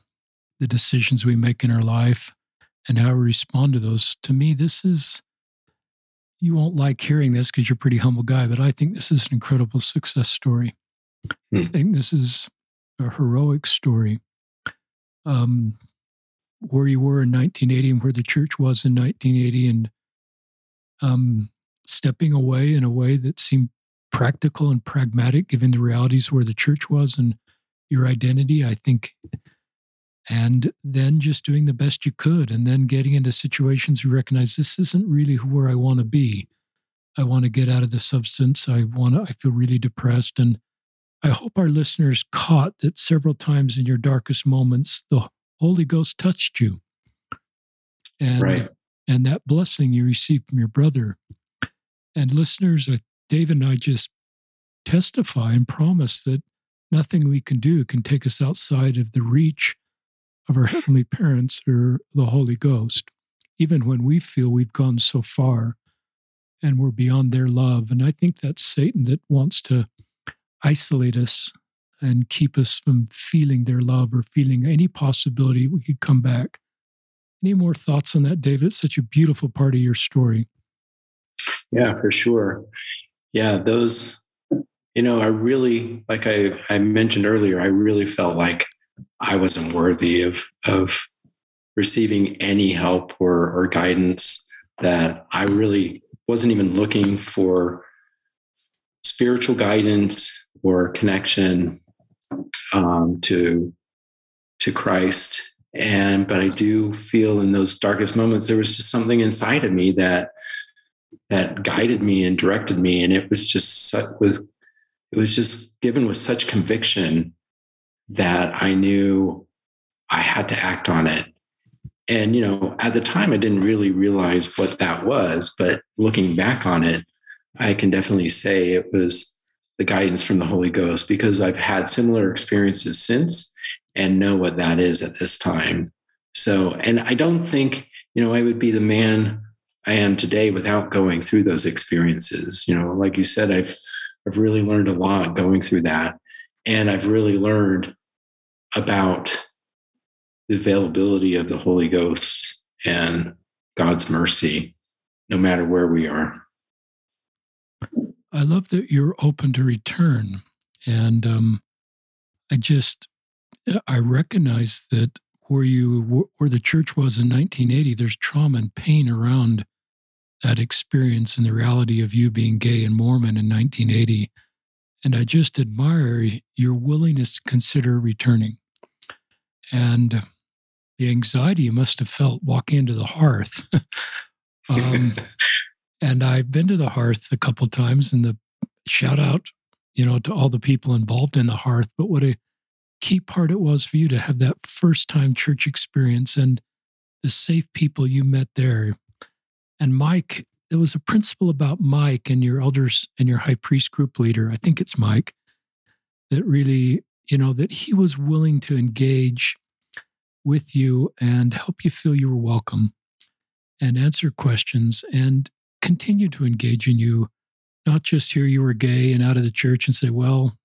the decisions we make in our life and how we respond to those. To me, this is you won't like hearing this because you're a pretty humble guy, but I think this is an incredible success story. Hmm. I think this is a heroic story. Um, where you were in 1980 and where the church was in 1980, and um, stepping away in a way that seemed practical and pragmatic, given the realities where the church was and your identity. I think and then just doing the best you could and then getting into situations you recognize this isn't really where i want to be. I want to get out of the substance. I want to i feel really depressed and i hope our listeners caught that several times in your darkest moments the holy ghost touched you. And right. and that blessing you received from your brother. And listeners dave and i just testify and promise that nothing we can do can take us outside of the reach of our heavenly parents or the Holy Ghost, even when we feel we've gone so far and we're beyond their love. And I think that's Satan that wants to isolate us and keep us from feeling their love or feeling any possibility we could come back. Any more thoughts on that, David? It's such a beautiful part of your story.
Yeah, for sure. Yeah, those, you know, I really, like I, I mentioned earlier, I really felt like I wasn't worthy of, of receiving any help or, or guidance, that I really wasn't even looking for spiritual guidance or connection um, to to Christ. And but I do feel in those darkest moments there was just something inside of me that that guided me and directed me, and it was just was it was just given with such conviction that I knew I had to act on it. And you know, at the time, I didn't really realize what that was, but looking back on it, I can definitely say it was the guidance from the Holy Ghost because I've had similar experiences since and know what that is at this time. So, and I don't think, you know, I would be the man I am today without going through those experiences. You know, like you said, I've I've really learned a lot going through that. And I've really learned about the availability of the Holy Ghost and God's mercy, no matter where we are.
I love that you're open to return. And um, I just, I recognize that where you, where the church was in 1980, there's trauma and pain around that experience and the reality of you being gay and Mormon in 1980. And I just admire your willingness to consider returning. And the anxiety you must have felt walking into the hearth. um, and I've been to the hearth a couple times, and the shout out, you know, to all the people involved in the hearth. But what a key part it was for you to have that first time church experience and the safe people you met there. And Mike, there was a principle about Mike and your elders and your high priest group leader. I think it's Mike that really, you know, that he was willing to engage with you and help you feel you were welcome and answer questions and continue to engage in you, not just hear you were gay and out of the church and say, well,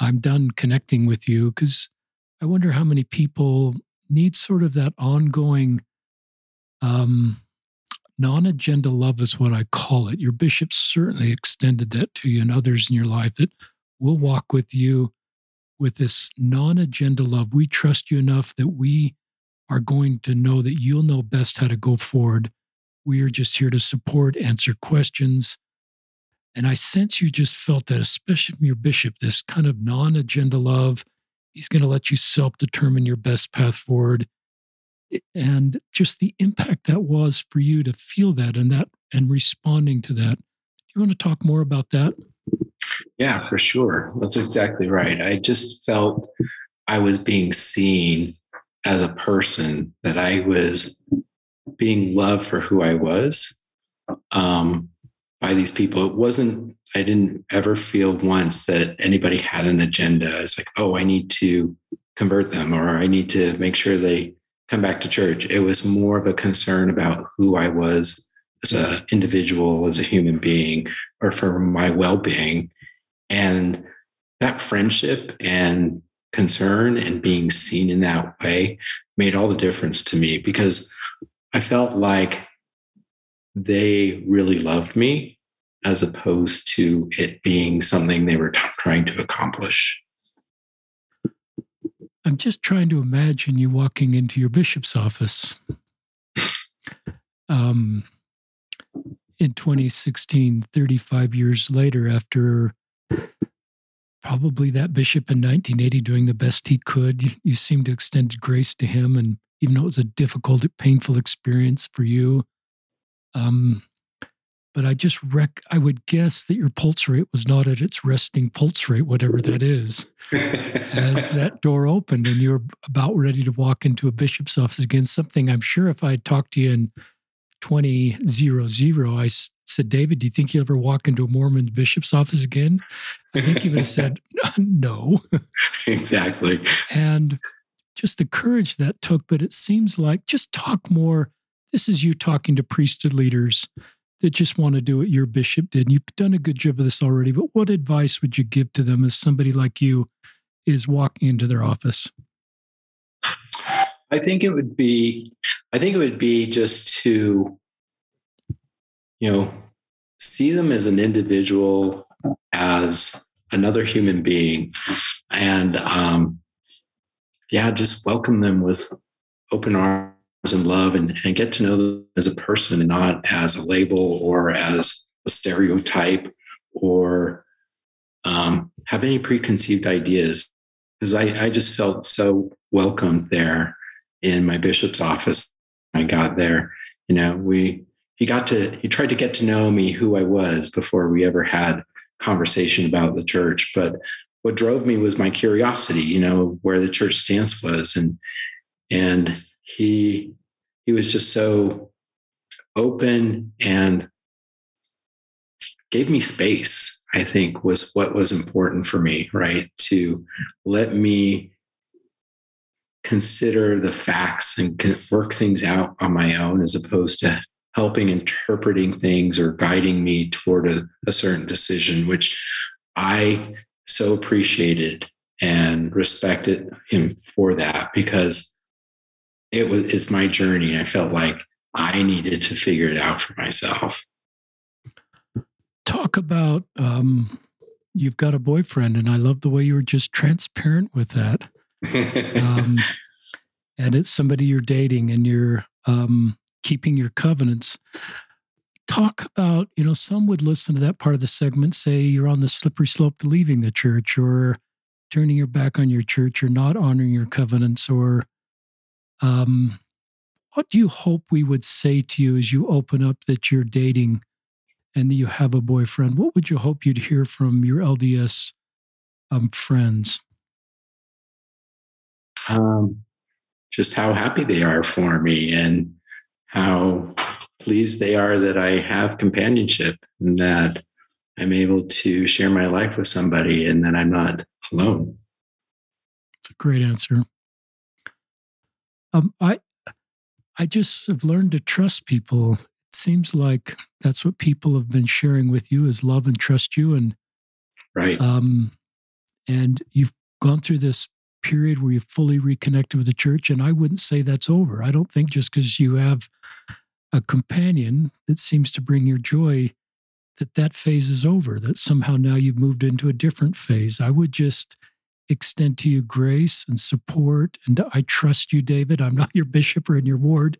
I'm done connecting with you. Because I wonder how many people need sort of that ongoing um, non agenda love, is what I call it. Your bishop certainly extended that to you and others in your life that will walk with you with this non agenda love. We trust you enough that we are going to know that you'll know best how to go forward we are just here to support, answer questions. And I sense you just felt that, especially from your bishop, this kind of non agenda love. He's going to let you self determine your best path forward. And just the impact that was for you to feel that and that and responding to that. Do you want to talk more about that?
Yeah, for sure. That's exactly right. I just felt I was being seen as a person, that I was being loved for who I was um, by these people. It wasn't, I didn't ever feel once that anybody had an agenda. It's like, oh, I need to convert them or I need to make sure they come back to church. It was more of a concern about who I was as an individual, as a human being, or for my well being. And that friendship and concern and being seen in that way made all the difference to me because I felt like they really loved me as opposed to it being something they were t- trying to accomplish.
I'm just trying to imagine you walking into your bishop's office um, in 2016, 35 years later, after probably that bishop in 1980 doing the best he could. You, seemed to extend grace to him and even though it was a difficult, painful experience for you. Um, but I just rec I would guess that your pulse rate was not at its resting pulse rate, whatever that is, as that door opened and you're about ready to walk into a bishop's office again. Something I'm sure if I had talked to you in 2000, I said, David, do you think you'll ever walk into a Mormon bishop's office again? I think you would have said, no.
Exactly.
And just the courage that took, but it seems like just talk more. This is you talking to priesthood leaders that just want to do what your bishop did. And you've done a good job of this already, but what advice would you give to them as somebody like you is walking into their office?
I think it would be, I think it would be just to, you know, see them as an individual, as another human being, and um, yeah, just welcome them with open arms and love, and, and get to know them as a person, and not as a label or as a stereotype or um, have any preconceived ideas. Because I, I just felt so welcomed there in my bishop's office. I got there, you know, we he got to he tried to get to know me who I was before we ever had conversation about the church. But what drove me was my curiosity, you know, where the church stance was. And and he he was just so open and gave me space, I think was what was important for me, right? To let me consider the facts and work things out on my own as opposed to helping interpreting things or guiding me toward a, a certain decision, which I so appreciated and respected him for that because it was it's my journey. I felt like I needed to figure it out for myself.
Talk about um, you've got a boyfriend, and I love the way you were just transparent with that. um, and it's somebody you're dating, and you're um, keeping your covenants. Talk about, you know, some would listen to that part of the segment, say you're on the slippery slope to leaving the church or turning your back on your church or not honoring your covenants or um, what do you hope we would say to you as you open up that you're dating and that you have a boyfriend? What would you hope you'd hear from your LDS um, friends?
Um, just how happy they are for me and how pleased they are that I have companionship and that I'm able to share my life with somebody and that I'm not alone.
It's a great answer. Um, I I just have learned to trust people. It seems like that's what people have been sharing with you is love and trust you and
right.
Um, and you've gone through this period where you've fully reconnected with the church. And I wouldn't say that's over. I don't think just because you have a companion that seems to bring your joy that that phase is over, that somehow now you've moved into a different phase. I would just extend to you grace and support. And I trust you, David. I'm not your bishop or in your ward,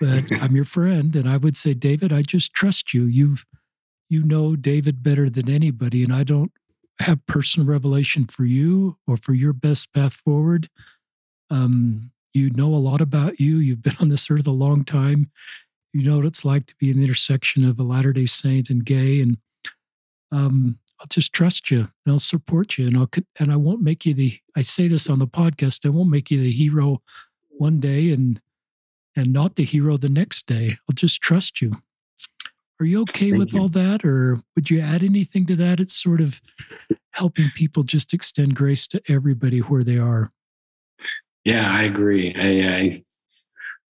but I'm your friend. And I would say, David, I just trust you. You've you know David better than anybody, and I don't have personal revelation for you or for your best path forward. Um, you know a lot about you. You've been on this earth a long time. You know what it's like to be in the intersection of a Latter day Saint and gay. And um, I'll just trust you and I'll support you. And I'll, and I won't make you the, I say this on the podcast, I won't make you the hero one day and, and not the hero the next day. I'll just trust you. Are you okay Thank with you. all that? Or would you add anything to that? It's sort of helping people just extend grace to everybody where they are.
Yeah, I agree. I,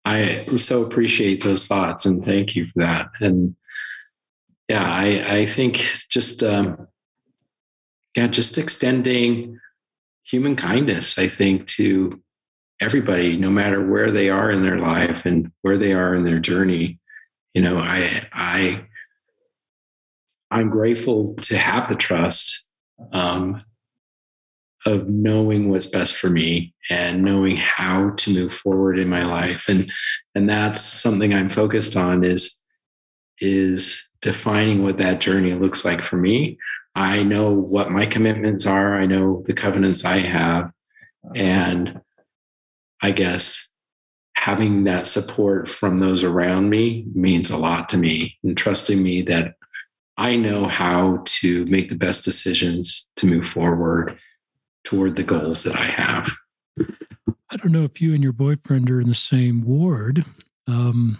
I, I so appreciate those thoughts and thank you for that. And yeah, I, I think just, um, yeah, just extending human kindness, I think, to everybody, no matter where they are in their life and where they are in their journey. You know i i i'm grateful to have the trust um, of knowing what's best for me and knowing how to move forward in my life. And and that's something i'm focused on is is defining what that journey looks like for me i know what my commitments are i know the covenants i have and i guess having that support from those around me means a lot to me and trusting me that I know how to make the best decisions to move forward toward the goals that I have.
I don't know if you and your boyfriend are in the same ward. Um,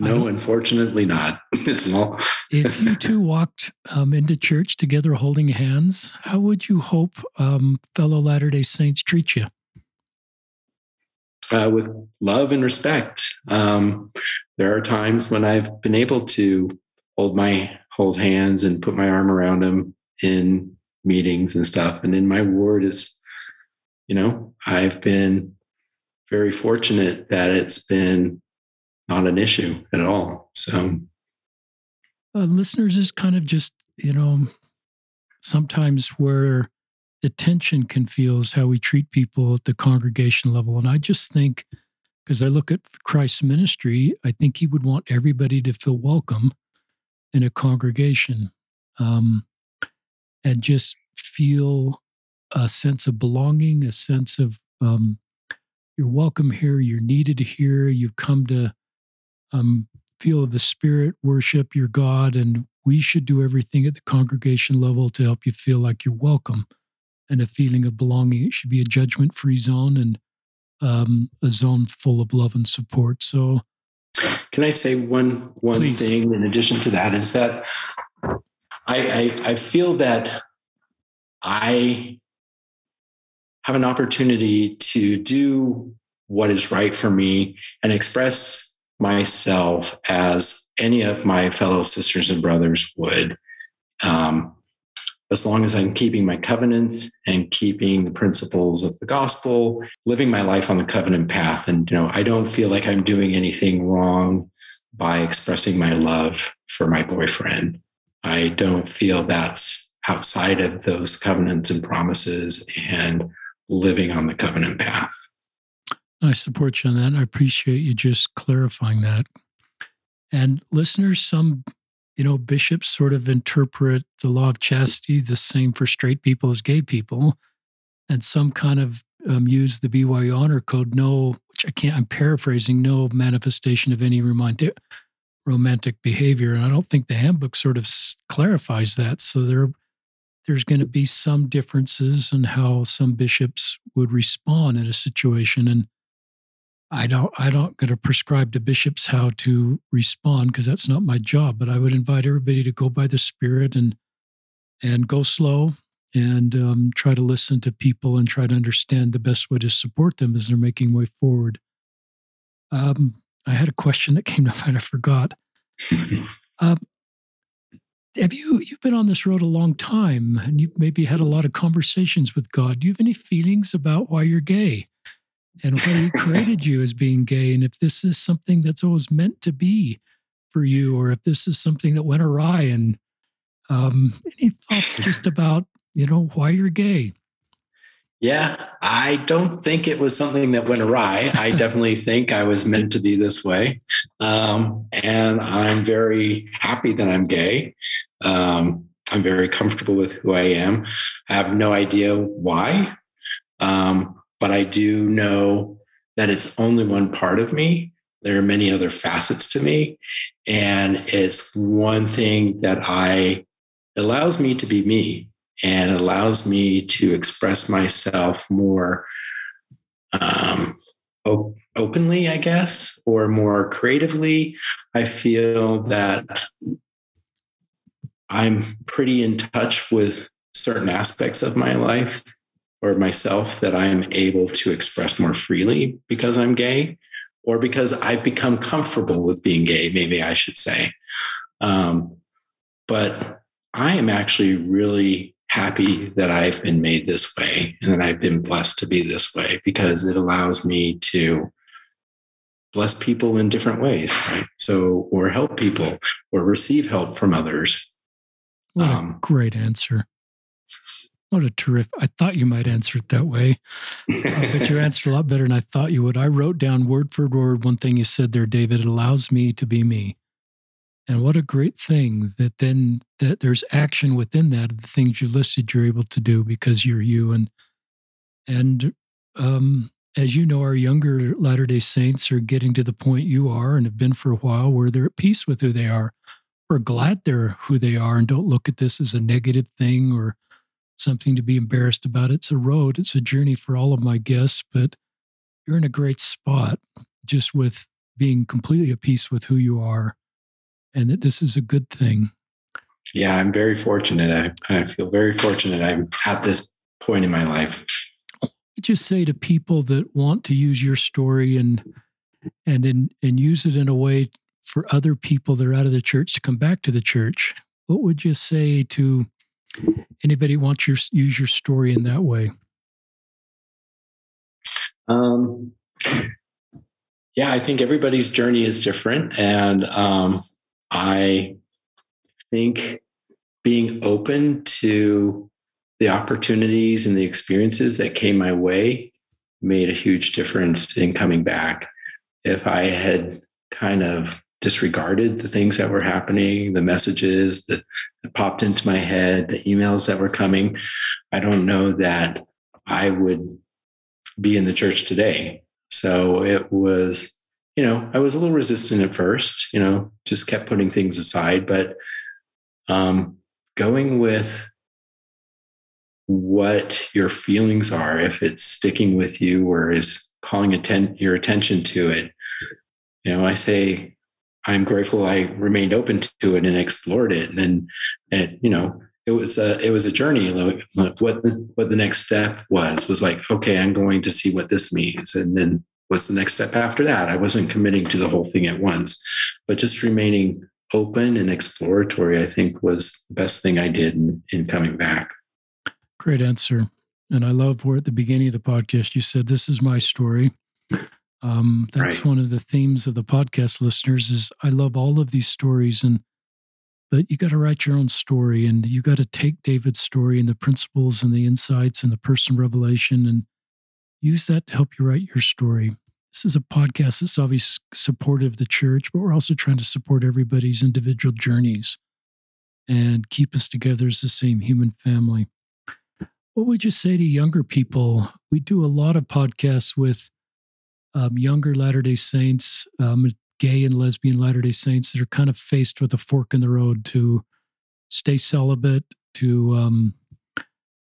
no, unfortunately not. it's not.
if you two walked um, into church together holding hands, how would you hope um, fellow Latter day Saints treat you?
uh, with love and respect. Um, there are times when I've been able to hold my hold hands and put my arm around them in meetings and stuff. And in my ward is, you know, I've been very fortunate that it's been not an issue at all. So,
uh, listeners is kind of just, you know, sometimes where the tension can feel is how we treat people at the congregation level. And I just think, because I look at Christ's ministry, I think he would want everybody to feel welcome in a congregation um, and just feel a sense of belonging, a sense of um, you're welcome here, you're needed here, you've come to um, feel the Spirit, worship your God, and we should do everything at the congregation level to help you feel like you're welcome and a feeling of belonging. It should be a judgment free zone and um, a zone full of love and support. So,
can I say one one Please. thing in addition to that is that I, I, I feel that I have an opportunity to do what is right for me and express myself as any of my fellow sisters and brothers would. Um, as long as I'm keeping my covenants and keeping the principles of the gospel, living my life on the covenant path. And, you know, I don't feel like I'm doing anything wrong by expressing my love for my boyfriend. I don't feel that's outside of those covenants and promises and living on the covenant path.
I support you on that. I appreciate you just clarifying that. And listeners, some you know, bishops sort of interpret the law of chastity the same for straight people as gay people. And some kind of um, use the BYU honor code, no, which I can't, I'm paraphrasing, no manifestation of any romantic, romantic behavior. And I don't think the handbook sort of clarifies that. So there, there's going to be some differences in how some bishops would respond in a situation. And I don't I don't going to prescribe to bishops how to respond because that's not my job. But I would invite everybody to go by the Spirit and and go slow and um, try to listen to people and try to understand the best way to support them as they're making way forward. Um, I had a question that came to mind. I forgot. um, have you you've been on this road a long time and you've maybe had a lot of conversations with God? Do you have any feelings about why you're gay? And what he created you as being gay and if this is something that's always meant to be for you or if this is something that went awry and um, any thoughts just about you know why you're gay?
Yeah i don't think it was something that went awry. I definitely think i was meant to be this way. Um, and i'm very happy that i'm gay. Um, i'm very comfortable with who i am. I have no idea why. Um, but I do know that it's only one part of me. There are many other facets to me. And it's one thing that I allows me to be me and allows me to express myself more um, op- openly, I guess, or more creatively. I feel that I'm pretty in touch with certain aspects of my life or myself that I'm able to express more freely because I'm gay or because I've become comfortable with being gay, maybe I should say. Um, but I am actually really happy that I've been made this way and that I've been blessed to be this way because it allows me to bless people in different ways, right? So, or help people or receive help from others.
What a um, great answer. What a terrific! I thought you might answer it that way, uh, but you answered a lot better than I thought you would. I wrote down word for word one thing you said there, David. It allows me to be me, and what a great thing that then that there's action within that the things you listed. You're able to do because you're you, and and um, as you know, our younger Latter Day Saints are getting to the point you are and have been for a while, where they're at peace with who they are, or glad they're who they are, and don't look at this as a negative thing or something to be embarrassed about. It's a road, it's a journey for all of my guests, but you're in a great spot just with being completely at peace with who you are and that this is a good thing.
Yeah, I'm very fortunate. I, I feel very fortunate I'm at this point in my life.
Just say to people that want to use your story and and in, and use it in a way for other people that are out of the church to come back to the church. What would you say to Anybody wants to use your story in that way?
Um, yeah, I think everybody's journey is different. And um, I think being open to the opportunities and the experiences that came my way made a huge difference in coming back. If I had kind of disregarded the things that were happening, the messages that, that popped into my head, the emails that were coming, I don't know that I would be in the church today. So it was, you know, I was a little resistant at first, you know, just kept putting things aside, but um, going with what your feelings are, if it's sticking with you or is calling atten- your attention to it. You know, I say, I'm grateful I remained open to it and explored it. And, and you know, it was a it was a journey. Like, what the, what the next step was was like, okay, I'm going to see what this means, and then what's the next step after that? I wasn't committing to the whole thing at once, but just remaining open and exploratory. I think was the best thing I did in, in coming back.
Great answer, and I love where at the beginning of the podcast you said, "This is my story." Um, that's right. one of the themes of the podcast listeners is I love all of these stories and but you got to write your own story and you got to take David's story and the principles and the insights and the personal revelation and use that to help you write your story. This is a podcast that's obviously supportive of the church, but we're also trying to support everybody's individual journeys and keep us together as the same human family. What would you say to younger people? We do a lot of podcasts with um, younger Latter day Saints, um, gay and lesbian Latter day Saints that are kind of faced with a fork in the road to stay celibate, to um,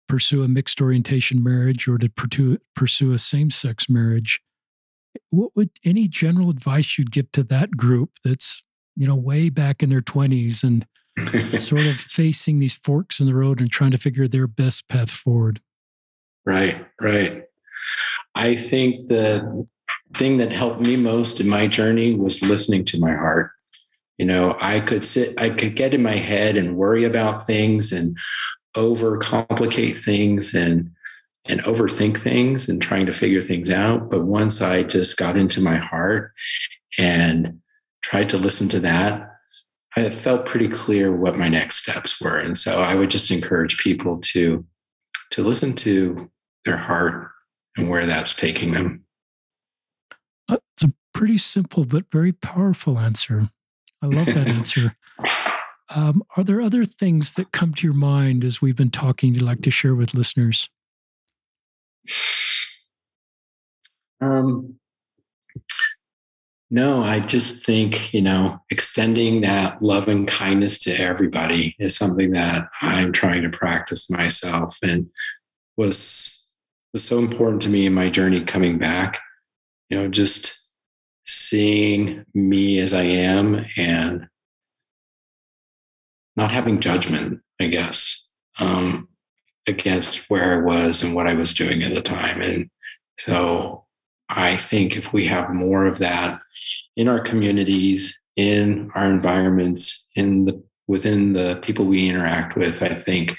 pursue a mixed orientation marriage, or to pursue, pursue a same sex marriage. What would any general advice you'd give to that group that's, you know, way back in their 20s and sort of facing these forks in the road and trying to figure their best path forward?
Right, right. I think the thing that helped me most in my journey was listening to my heart. You know, I could sit, I could get in my head and worry about things and overcomplicate things and and overthink things and trying to figure things out. But once I just got into my heart and tried to listen to that, I felt pretty clear what my next steps were. And so I would just encourage people to to listen to their heart and where that's taking them.
It's a pretty simple but very powerful answer. I love that answer. Um, are there other things that come to your mind as we've been talking you'd like to share with listeners?
Um, no, I just think, you know, extending that love and kindness to everybody is something that I'm trying to practice myself and was was so important to me in my journey coming back. You know, just seeing me as I am and not having judgment, I guess, um, against where I was and what I was doing at the time. And so I think if we have more of that in our communities, in our environments, in the within the people we interact with, I think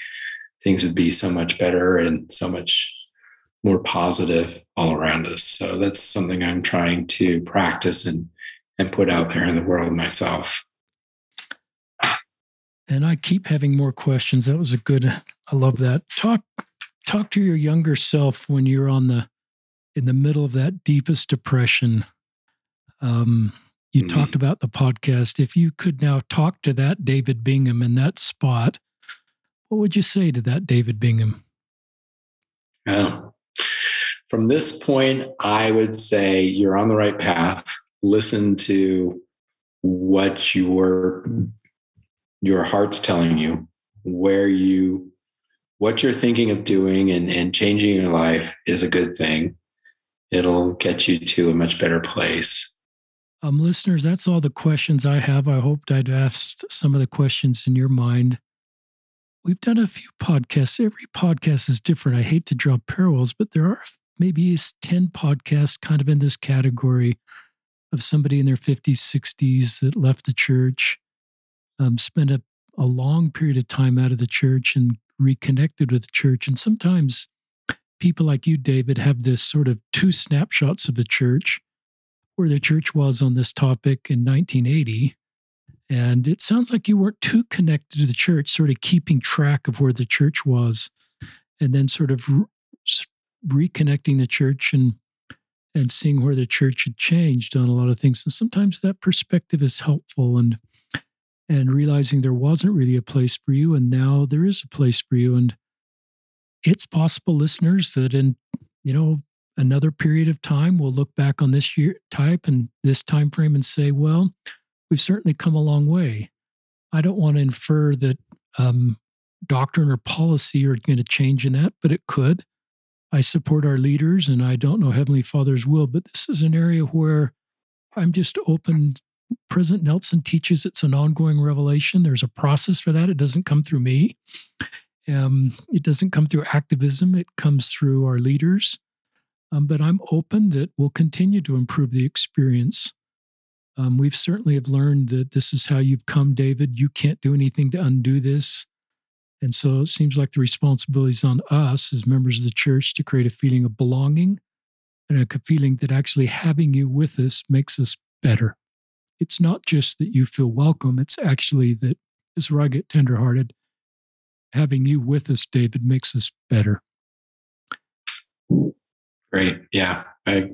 things would be so much better and so much more positive all around us. So that's something I'm trying to practice and and put out there in the world myself.
And I keep having more questions. That was a good I love that. Talk talk to your younger self when you're on the in the middle of that deepest depression. Um, you mm-hmm. talked about the podcast. If you could now talk to that David Bingham in that spot, what would you say to that David Bingham?
Oh, from this point, I would say you're on the right path. Listen to what your your heart's telling you, where you what you're thinking of doing and, and changing your life is a good thing. It'll get you to a much better place.
Um, listeners, that's all the questions I have. I hoped I'd asked some of the questions in your mind. We've done a few podcasts. Every podcast is different. I hate to draw parallels, but there are maybe 10 podcasts kind of in this category of somebody in their 50s, 60s that left the church, um, spent a, a long period of time out of the church and reconnected with the church. And sometimes people like you, David, have this sort of two snapshots of the church where the church was on this topic in 1980. And it sounds like you weren't too connected to the church, sort of keeping track of where the church was, and then sort of reconnecting the church and and seeing where the church had changed on a lot of things. And sometimes that perspective is helpful and and realizing there wasn't really a place for you, and now there is a place for you. And it's possible, listeners, that in you know another period of time we'll look back on this year type and this time frame and say, well, we've certainly come a long way. I don't want to infer that um, doctrine or policy are going to change in that, but it could. I support our leaders and I don't know Heavenly Father's will, but this is an area where I'm just open. President Nelson teaches it's an ongoing revelation. There's a process for that. It doesn't come through me. Um, it doesn't come through activism. It comes through our leaders. Um, but I'm open that we'll continue to improve the experience. Um, we've certainly have learned that this is how you've come, David. You can't do anything to undo this. And so it seems like the responsibility is on us as members of the church to create a feeling of belonging and a feeling that actually having you with us makes us better. It's not just that you feel welcome, it's actually that, I get tenderhearted, having you with us, David, makes us better.
Great. Yeah. I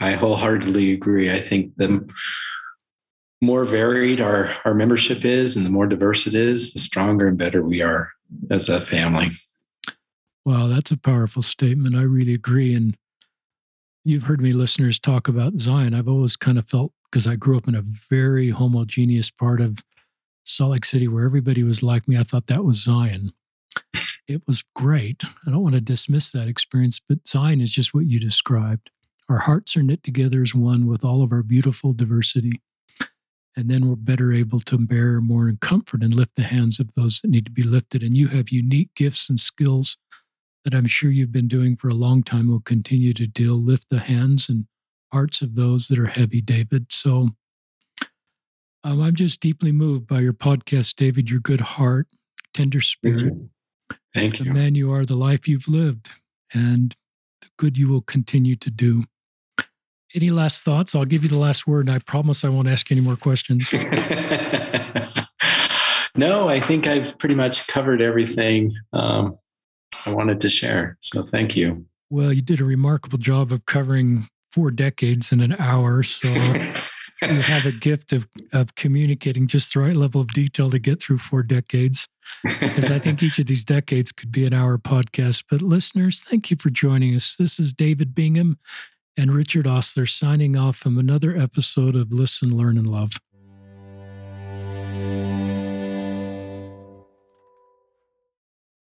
I wholeheartedly agree. I think the more varied our, our membership is and the more diverse it is, the stronger and better we are as a family.
Wow, that's a powerful statement. I really agree. And you've heard me listeners talk about Zion. I've always kind of felt because I grew up in a very homogeneous part of Salt Lake City where everybody was like me. I thought that was Zion. It was great. I don't want to dismiss that experience, but Zion is just what you described. Our hearts are knit together as one with all of our beautiful diversity. And then we're better able to bear more in comfort and lift the hands of those that need to be lifted. And you have unique gifts and skills that I'm sure you've been doing for a long time will continue to deal, lift the hands and hearts of those that are heavy, David. So um, I'm just deeply moved by your podcast, David, your good heart, tender spirit. Mm-hmm.
Thank you.
The man you are, the life you've lived, and the good you will continue to do. Any last thoughts? I'll give you the last word, and I promise I won't ask any more questions.
no, I think I've pretty much covered everything um, I wanted to share. So thank you.
Well, you did a remarkable job of covering four decades in an hour. So you have a gift of, of communicating just the right level of detail to get through four decades. Because I think each of these decades could be an hour podcast. But listeners, thank you for joining us. This is David Bingham and Richard Ostler signing off from another episode of Listen, Learn, and Love.